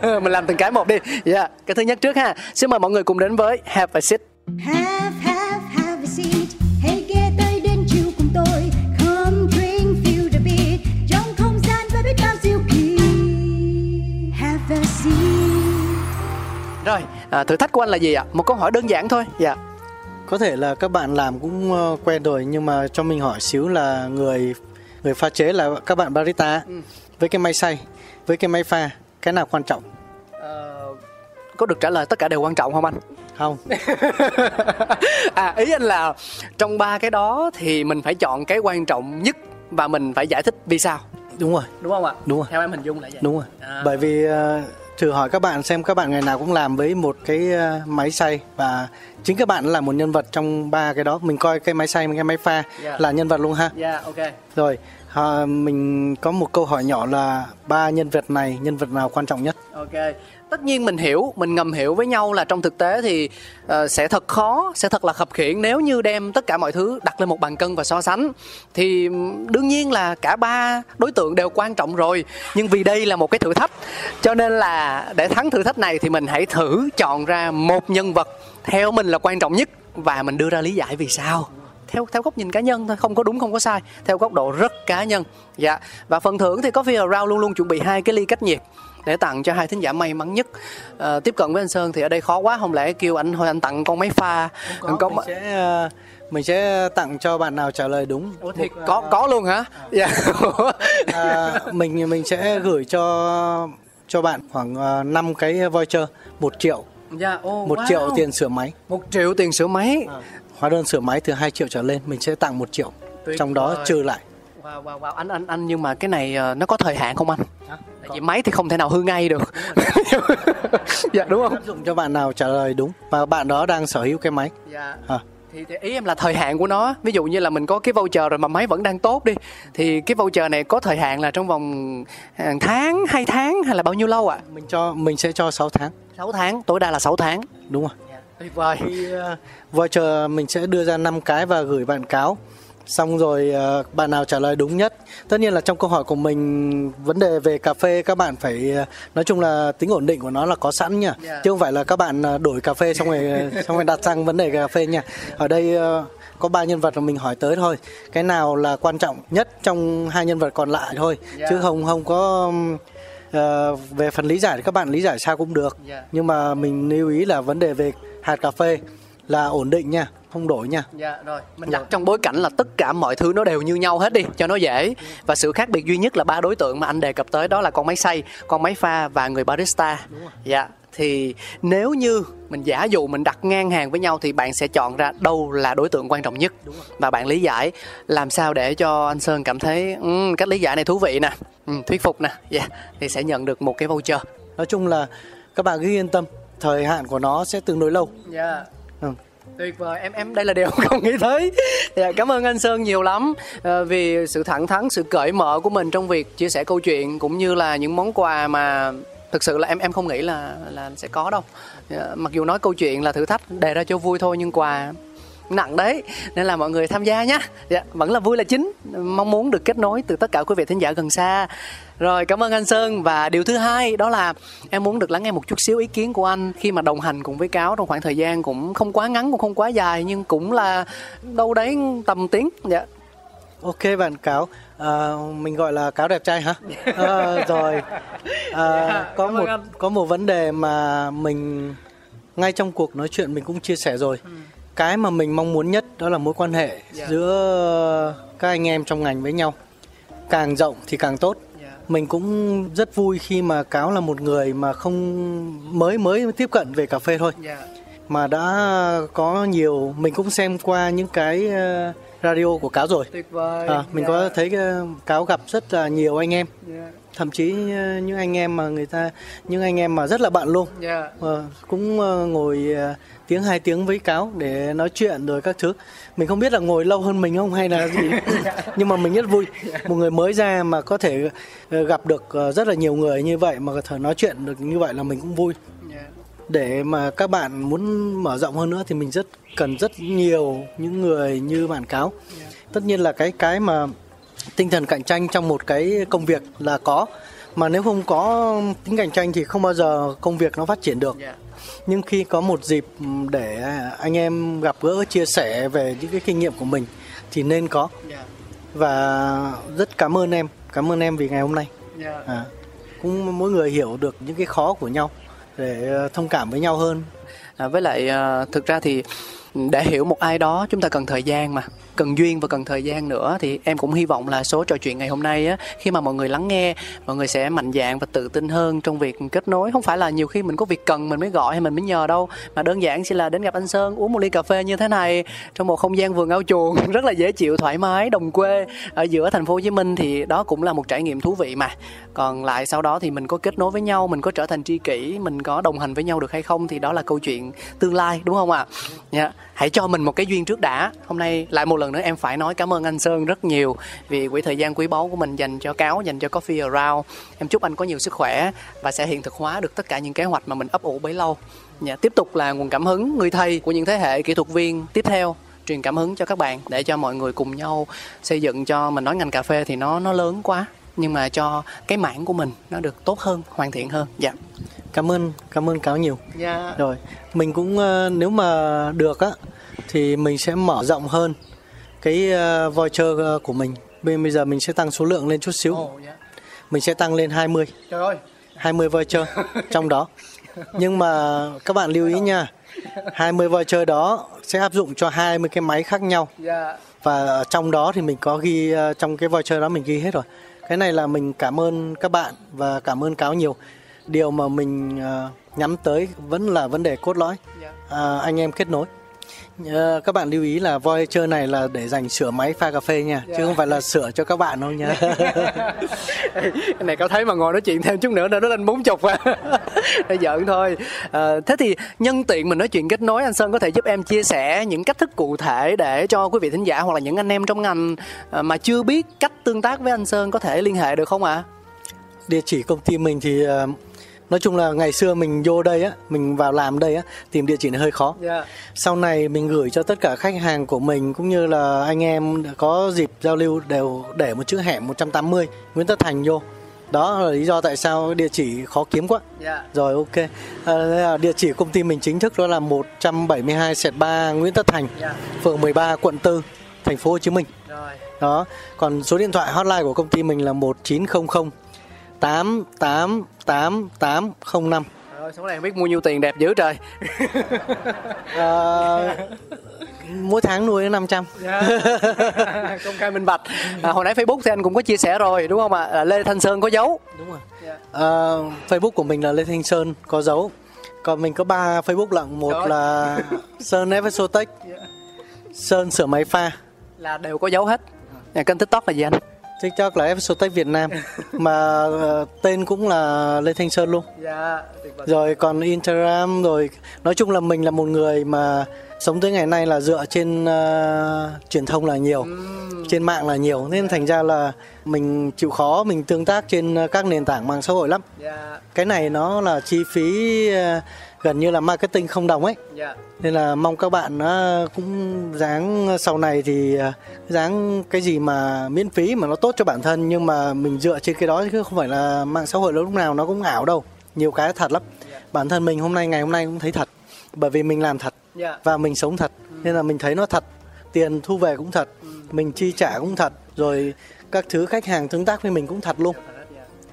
Mình làm từng cái một đi. Dạ cái thứ nhất trước ha. Xin mời mọi người cùng đến với have a seat. Have, have, have a seat. Rồi à, thử thách của anh là gì ạ? Một câu hỏi đơn giản thôi. Dạ. Có thể là các bạn làm cũng ờ, quen rồi nhưng mà cho mình hỏi xíu là người người pha chế là các bạn barista Ừ. với cái máy xay với cái máy pha cái nào quan trọng? Ờ, có được trả lời tất cả đều quan trọng không anh? Không. À ý anh là trong ba cái đó thì mình phải chọn cái quan trọng nhất và mình phải giải thích vì sao? Đúng rồi. Đúng không ạ? Đúng rồi. theo em hình dung là vậy. Đúng rồi. À. bởi vì ờ, thử hỏi các bạn xem các bạn ngày nào cũng làm với một cái ờ, máy xay. Và chính các bạn là một nhân vật trong ba cái đó. Mình coi cái máy xay cái máy pha Dạ. là nhân vật luôn ha. Dạ ok. Rồi à, mình có một câu hỏi nhỏ là ba nhân vật này nhân vật nào quan trọng nhất? Ok tất nhiên mình hiểu mình ngầm hiểu với nhau là trong thực tế thì uh, sẽ thật khó sẽ thật là khập khiễng nếu như đem tất cả mọi thứ đặt lên một bàn cân và so sánh. Thì đương nhiên là cả ba đối tượng đều quan trọng rồi nhưng vì đây là một cái thử thách cho nên là để thắng thử thách này thì mình hãy thử chọn ra một nhân vật theo mình là quan trọng nhất và mình đưa ra lý giải vì sao theo theo góc nhìn cá nhân thôi không có đúng không có sai theo góc độ rất cá nhân. Dạ và phần thưởng thì Coffee Around luôn luôn chuẩn bị hai cái ly cách nhiệt để tặng cho hai thính giả may mắn nhất. Ờ, tiếp cận với anh Sơn thì ở đây khó quá không lẽ kêu anh thôi anh tặng con máy pha. Có, con mình sẽ ờ, mình sẽ tặng cho bạn nào trả lời đúng. Ủa thì có có luôn hả? dạ. À, mình mình sẽ gửi cho cho bạn khoảng uh, 5 cái voucher một triệu. Dạ ô một wow. triệu tiền sửa máy. Một triệu tiền sửa máy hóa đơn sửa máy từ 2 triệu trở lên mình sẽ tặng một triệu Tuyệt trong đó vời. trừ lại Wow, wow, wow. anh anh anh nhưng mà cái này ờ, nó có thời hạn không anh? Tại vì máy thì không thể nào hư ngay được. dạ đúng không? áp dụng cho bạn nào trả lời đúng và bạn đó đang sở hữu cái máy Dạ. à, Thì, thì ý em là thời hạn của nó. Ví dụ như là mình có cái voucher rồi mà máy vẫn đang tốt đi thì cái voucher này có thời hạn là trong vòng hàng tháng, hai tháng hay là bao nhiêu lâu ạ? mình cho mình sẽ cho 6 tháng 6 tháng, tối đa là 6 tháng. đúng rồi Uh, voucher mình sẽ đưa ra 5 cái và gửi bạn cáo. Xong rồi uh, bạn nào trả lời đúng nhất. Tất nhiên là trong câu hỏi của mình vấn đề về cà phê các bạn phải uh, nói chung là tính ổn định của nó là có sẵn nha. Dạ. chứ không phải là các bạn uh, đổi cà phê xong rồi xong rồi đặt sang vấn đề cà phê nha. Ở đây uh, có ba nhân vật mà mình hỏi tới thôi. Cái nào là quan trọng nhất trong hai nhân vật còn lại thôi? Dạ. chứ không không có Ờ, về phần lý giải thì các bạn lý giải sao cũng được. Dạ. nhưng mà mình lưu ý là vấn đề về hạt cà phê là ổn định nha không đổi nha Dạ rồi, mình đặt trong bối cảnh là tất cả mọi thứ nó đều như nhau hết đi cho nó dễ. Và sự khác biệt duy nhất là ba đối tượng mà anh đề cập tới đó là con máy xay, con máy pha và người barista. Dạ. Thì nếu như mình giả dụ mình đặt ngang hàng với nhau thì bạn sẽ chọn ra đâu là đối tượng quan trọng nhất và bạn lý giải làm sao để cho anh Sơn cảm thấy "Ừm, cách lý giải này thú vị nè, ừm, thuyết phục nè, dạ thì sẽ nhận được một cái voucher. nói chung là các bạn cứ yên tâm thời hạn của nó sẽ tương đối lâu. Dạ. ừ. tuyệt vời em em đây là điều không nghĩ tới. Dạ, cảm ơn anh sơn nhiều lắm ờ, vì sự thẳng thắn sự cởi mở của mình trong việc chia sẻ câu chuyện cũng như là những món quà mà thực sự là em em không nghĩ là là sẽ có đâu. Dạ, mặc dù nói câu chuyện là thử thách đề ra cho vui thôi nhưng quà nặng đấy nên là mọi người tham gia nhé dạ, vẫn là vui là chính. Mong muốn được kết nối từ tất cả quý vị thính giả gần xa rồi cảm ơn anh Sơn. Và điều thứ hai đó là em muốn được lắng nghe một chút xíu ý kiến của anh khi mà đồng hành cùng với cáo trong khoảng thời gian cũng không quá ngắn cũng không quá dài nhưng cũng là đâu đấy tầm tiếng. Dạ. Ok bạn cáo. À, mình gọi là cáo đẹp trai hả? À, rồi. À, có cảm ơn một anh. có một vấn đề mà mình ngay trong cuộc nói chuyện mình cũng chia sẻ rồi. Cái mà mình mong muốn nhất đó là mối quan hệ Dạ. giữa các anh em trong ngành với nhau. Càng rộng thì càng tốt. Dạ. Mình cũng rất vui khi mà cáo là một người mà không mới mới tiếp cận về cà phê thôi. Dạ. Mà đã có nhiều mình cũng xem qua những cái ờ, radio của cáo rồi. Tuyệt vời. À, mình có thấy ờ, cáo gặp rất là nhiều anh em. Dạ. Thậm chí ờ, những anh em mà người ta những anh em mà rất là bạn luôn. Dạ. Ờ, cũng ngồi tiếng hai tiếng với cáo để nói chuyện rồi các thứ. Mình không biết là ngồi lâu hơn mình không hay là gì. Nhưng mà mình rất vui. Một người mới ra mà có thể ờ, gặp được ờ, rất là nhiều người như vậy mà có thể nói chuyện được như vậy là mình cũng vui. Để mà các bạn muốn mở rộng hơn nữa thì mình rất cần rất nhiều những người như bạn cáo. Tất nhiên là cái cái mà tinh thần cạnh tranh trong một cái công việc là có. Mà nếu không có tính cạnh tranh thì không bao giờ công việc nó phát triển được. Dạ nhưng khi có một dịp để anh em gặp gỡ chia sẻ về những cái kinh nghiệm của mình thì nên có. Dạ. Và rất cảm ơn em. Cảm ơn em vì ngày hôm nay. Dạ. À, cũng mỗi người hiểu được những cái khó của nhau để ờ, thông cảm với nhau hơn. À, với lại à, thực ra thì để hiểu một ai đó chúng ta cần thời gian mà cần duyên và cần thời gian nữa, thì em cũng hy vọng là số trò chuyện ngày hôm nay á, khi mà mọi người lắng nghe, mọi người sẽ mạnh dạn và tự tin hơn trong việc kết nối. Không phải là nhiều khi mình có việc cần mình mới gọi hay mình mới nhờ đâu, mà đơn giản chỉ là đến gặp anh Sơn, uống một ly cà phê như thế này, trong một không gian vườn ao chuồng, rất là dễ chịu, thoải mái, đồng quê. Ở giữa thành phố Hồ Chí Minh thì đó cũng là một trải nghiệm thú vị mà. Còn lại sau đó thì mình có kết nối với nhau, mình có trở thành tri kỷ, mình có đồng hành với nhau được hay không thì đó là câu chuyện tương lai, đúng không ạ? Dạ hãy cho mình một cái duyên trước đã. Hôm nay lại một lần nữa em phải nói cảm ơn anh Sơn rất nhiều vì quỹ thời gian quý báu của mình dành cho cáo, dành cho Coffee Around. Em chúc anh có nhiều sức khỏe và sẽ hiện thực hóa được tất cả những kế hoạch mà mình ấp ủ bấy lâu. Nhà tiếp tục là nguồn cảm hứng người thầy của những thế hệ kỹ thuật viên tiếp theo, truyền cảm hứng cho các bạn để cho mọi người cùng nhau xây dựng cho mình nói ngành cà phê thì nó nó lớn quá, nhưng mà cho cái mảng của mình nó được tốt hơn, hoàn thiện hơn. Dạ cảm ơn cảm ơn cáo nhiều. Dạ. Rồi mình cũng ờ, nếu mà được á thì mình sẽ mở rộng hơn cái ờ, voucher ờ, của mình. Bây giờ mình sẽ tăng số lượng lên chút xíu. Ồ, dạ. mình sẽ tăng lên 20 trời ơi. 20 voucher trong đó. Nhưng mà các bạn lưu ý nha 20 voucher đó sẽ áp dụng cho 20 cái máy khác nhau. Dạ. Và trong đó thì mình có ghi trong cái voucher đó mình ghi hết rồi. Cái này là mình cảm ơn các bạn và cảm ơn cáo nhiều điều mà mình ờ, nhắm tới vẫn là vấn đề cốt lõi. Dạ. à, anh em kết nối. Ờ, các bạn lưu ý là voucher này là để dành sửa máy pha cà phê nha Dạ. chứ không phải là sửa cho các bạn đâu nha. Cái này có thấy mà ngồi nói chuyện thêm chút nữa nó lên bốn chục à. Để giỡn thôi. À, thế thì nhân tiện mình nói chuyện kết nối anh sơn có thể giúp em chia sẻ những cách thức cụ thể để cho quý vị thính giả hoặc là những anh em trong ngành à, mà chưa biết cách tương tác với anh sơn có thể liên hệ được không ạ? Địa chỉ công ty mình thì nói chung là ngày xưa mình vô đây á mình vào làm đây á tìm địa chỉ này hơi khó. Dạ. Sau này mình gửi cho tất cả khách hàng của mình cũng như là anh em có dịp giao lưu đều để một chữ hẻm 180 Nguyễn Tất Thành vô. Đó là lý do tại sao địa chỉ khó kiếm quá. Dạ. Rồi ok. À, địa chỉ công ty mình chính thức đó là 172 sẹt 3 Nguyễn Tất Thành dạ. phường 13 quận 4 thành phố Hồ Chí Minh. Rồi. Đó còn số điện thoại hotline của công ty mình là 1900 888805 rồi số này không biết mua nhiêu tiền đẹp dữ trời. À, mỗi tháng nuôi đến 500 Dạ. công khai minh bạch. À, hồi nãy facebook thì anh cũng có chia sẻ rồi đúng không ạ? À? lê thanh sơn có dấu. Đúng rồi. Dạ. à, Facebook của mình là Lê Thanh Sơn có dấu. Còn mình có ba Facebook lận. Một là Sơn Evsotech Sơn sửa máy pha. Là đều có dấu hết. À, kênh tiktok là gì anh TikTok là Evsotech Việt Nam. Mà ờ, tên cũng là Lê Thanh Sơn luôn. Dạ vời. Rồi còn Instagram rồi nói chung là mình là một người mà sống tới ngày nay là dựa trên ờ, truyền thông là nhiều trên mạng là nhiều. Nên thành ra là mình chịu khó mình tương tác trên các nền tảng mạng xã hội lắm. Dạ. Cái này nó là chi phí ờ, gần như là marketing không đồng ấy. Dạ. Nên là mong các bạn ờ, cũng dáng sau này thì ờ, dáng cái gì mà miễn phí mà nó tốt cho bản thân. Nhưng mà mình dựa trên cái đó chứ không phải là mạng xã hội lúc nào nó cũng ảo đâu. Nhiều cái thật lắm. Bản thân mình hôm nay ngày hôm nay cũng thấy thật. Bởi vì mình làm thật. Dạ. Và mình sống thật. Nên là mình thấy nó thật. Tiền thu về cũng thật. Mình chi trả cũng thật. Rồi các thứ khách hàng tương tác với mình cũng thật luôn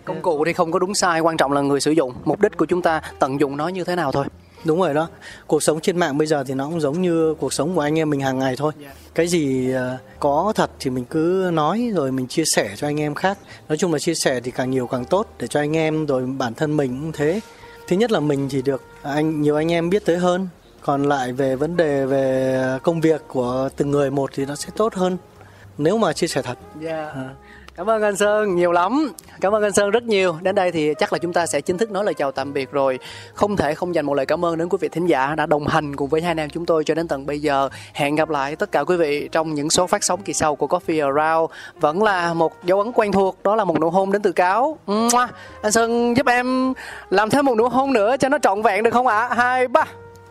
công cụ thì không có đúng sai quan trọng là người sử dụng mục đích của chúng ta tận dụng nó như thế nào thôi Đúng rồi đó. Cuộc sống trên mạng bây giờ thì nó cũng giống như cuộc sống của anh em mình hàng ngày thôi. Dạ. Cái gì ờ, có thật thì mình cứ nói rồi mình chia sẻ cho anh em khác. Nói chung là chia sẻ thì càng nhiều càng tốt để cho anh em rồi bản thân mình cũng thế. Thứ nhất là mình thì được anh nhiều anh em biết tới hơn. Còn lại về vấn đề về công việc của từng người một thì nó sẽ tốt hơn nếu mà chia sẻ thật. dạ À. Cảm ơn anh Sơn nhiều lắm. Cảm ơn anh Sơn rất nhiều. Đến đây thì chắc là chúng ta sẽ chính thức nói lời chào tạm biệt rồi. Không thể không dành một lời cảm ơn đến quý vị thính giả đã đồng hành cùng với hai em chúng tôi cho đến tận bây giờ. Hẹn gặp lại tất cả quý vị trong những số phát sóng kỳ sau của Coffee Around. Vẫn là một dấu ấn quen thuộc, đó là một nụ hôn đến từ cáo. Anh Sơn giúp em làm thêm một nụ hôn nữa cho nó trọn vẹn được không ạ? Hai, ba.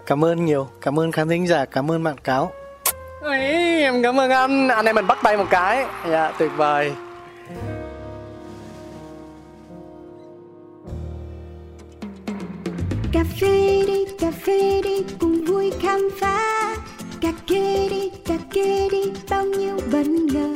Cảm ơn nhiều, cảm ơn khán thính giả, cảm ơn bạn cáo. Ý, em cảm ơn anh. Anh em mình bắt tay một cái. Dạ, tuyệt vời cà phê đi, cà phê đi, cùng vui khám phá. Cà kê đi, cà kê đi, bao nhiêu bất ngờ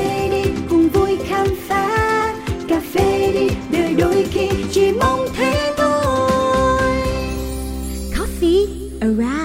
around.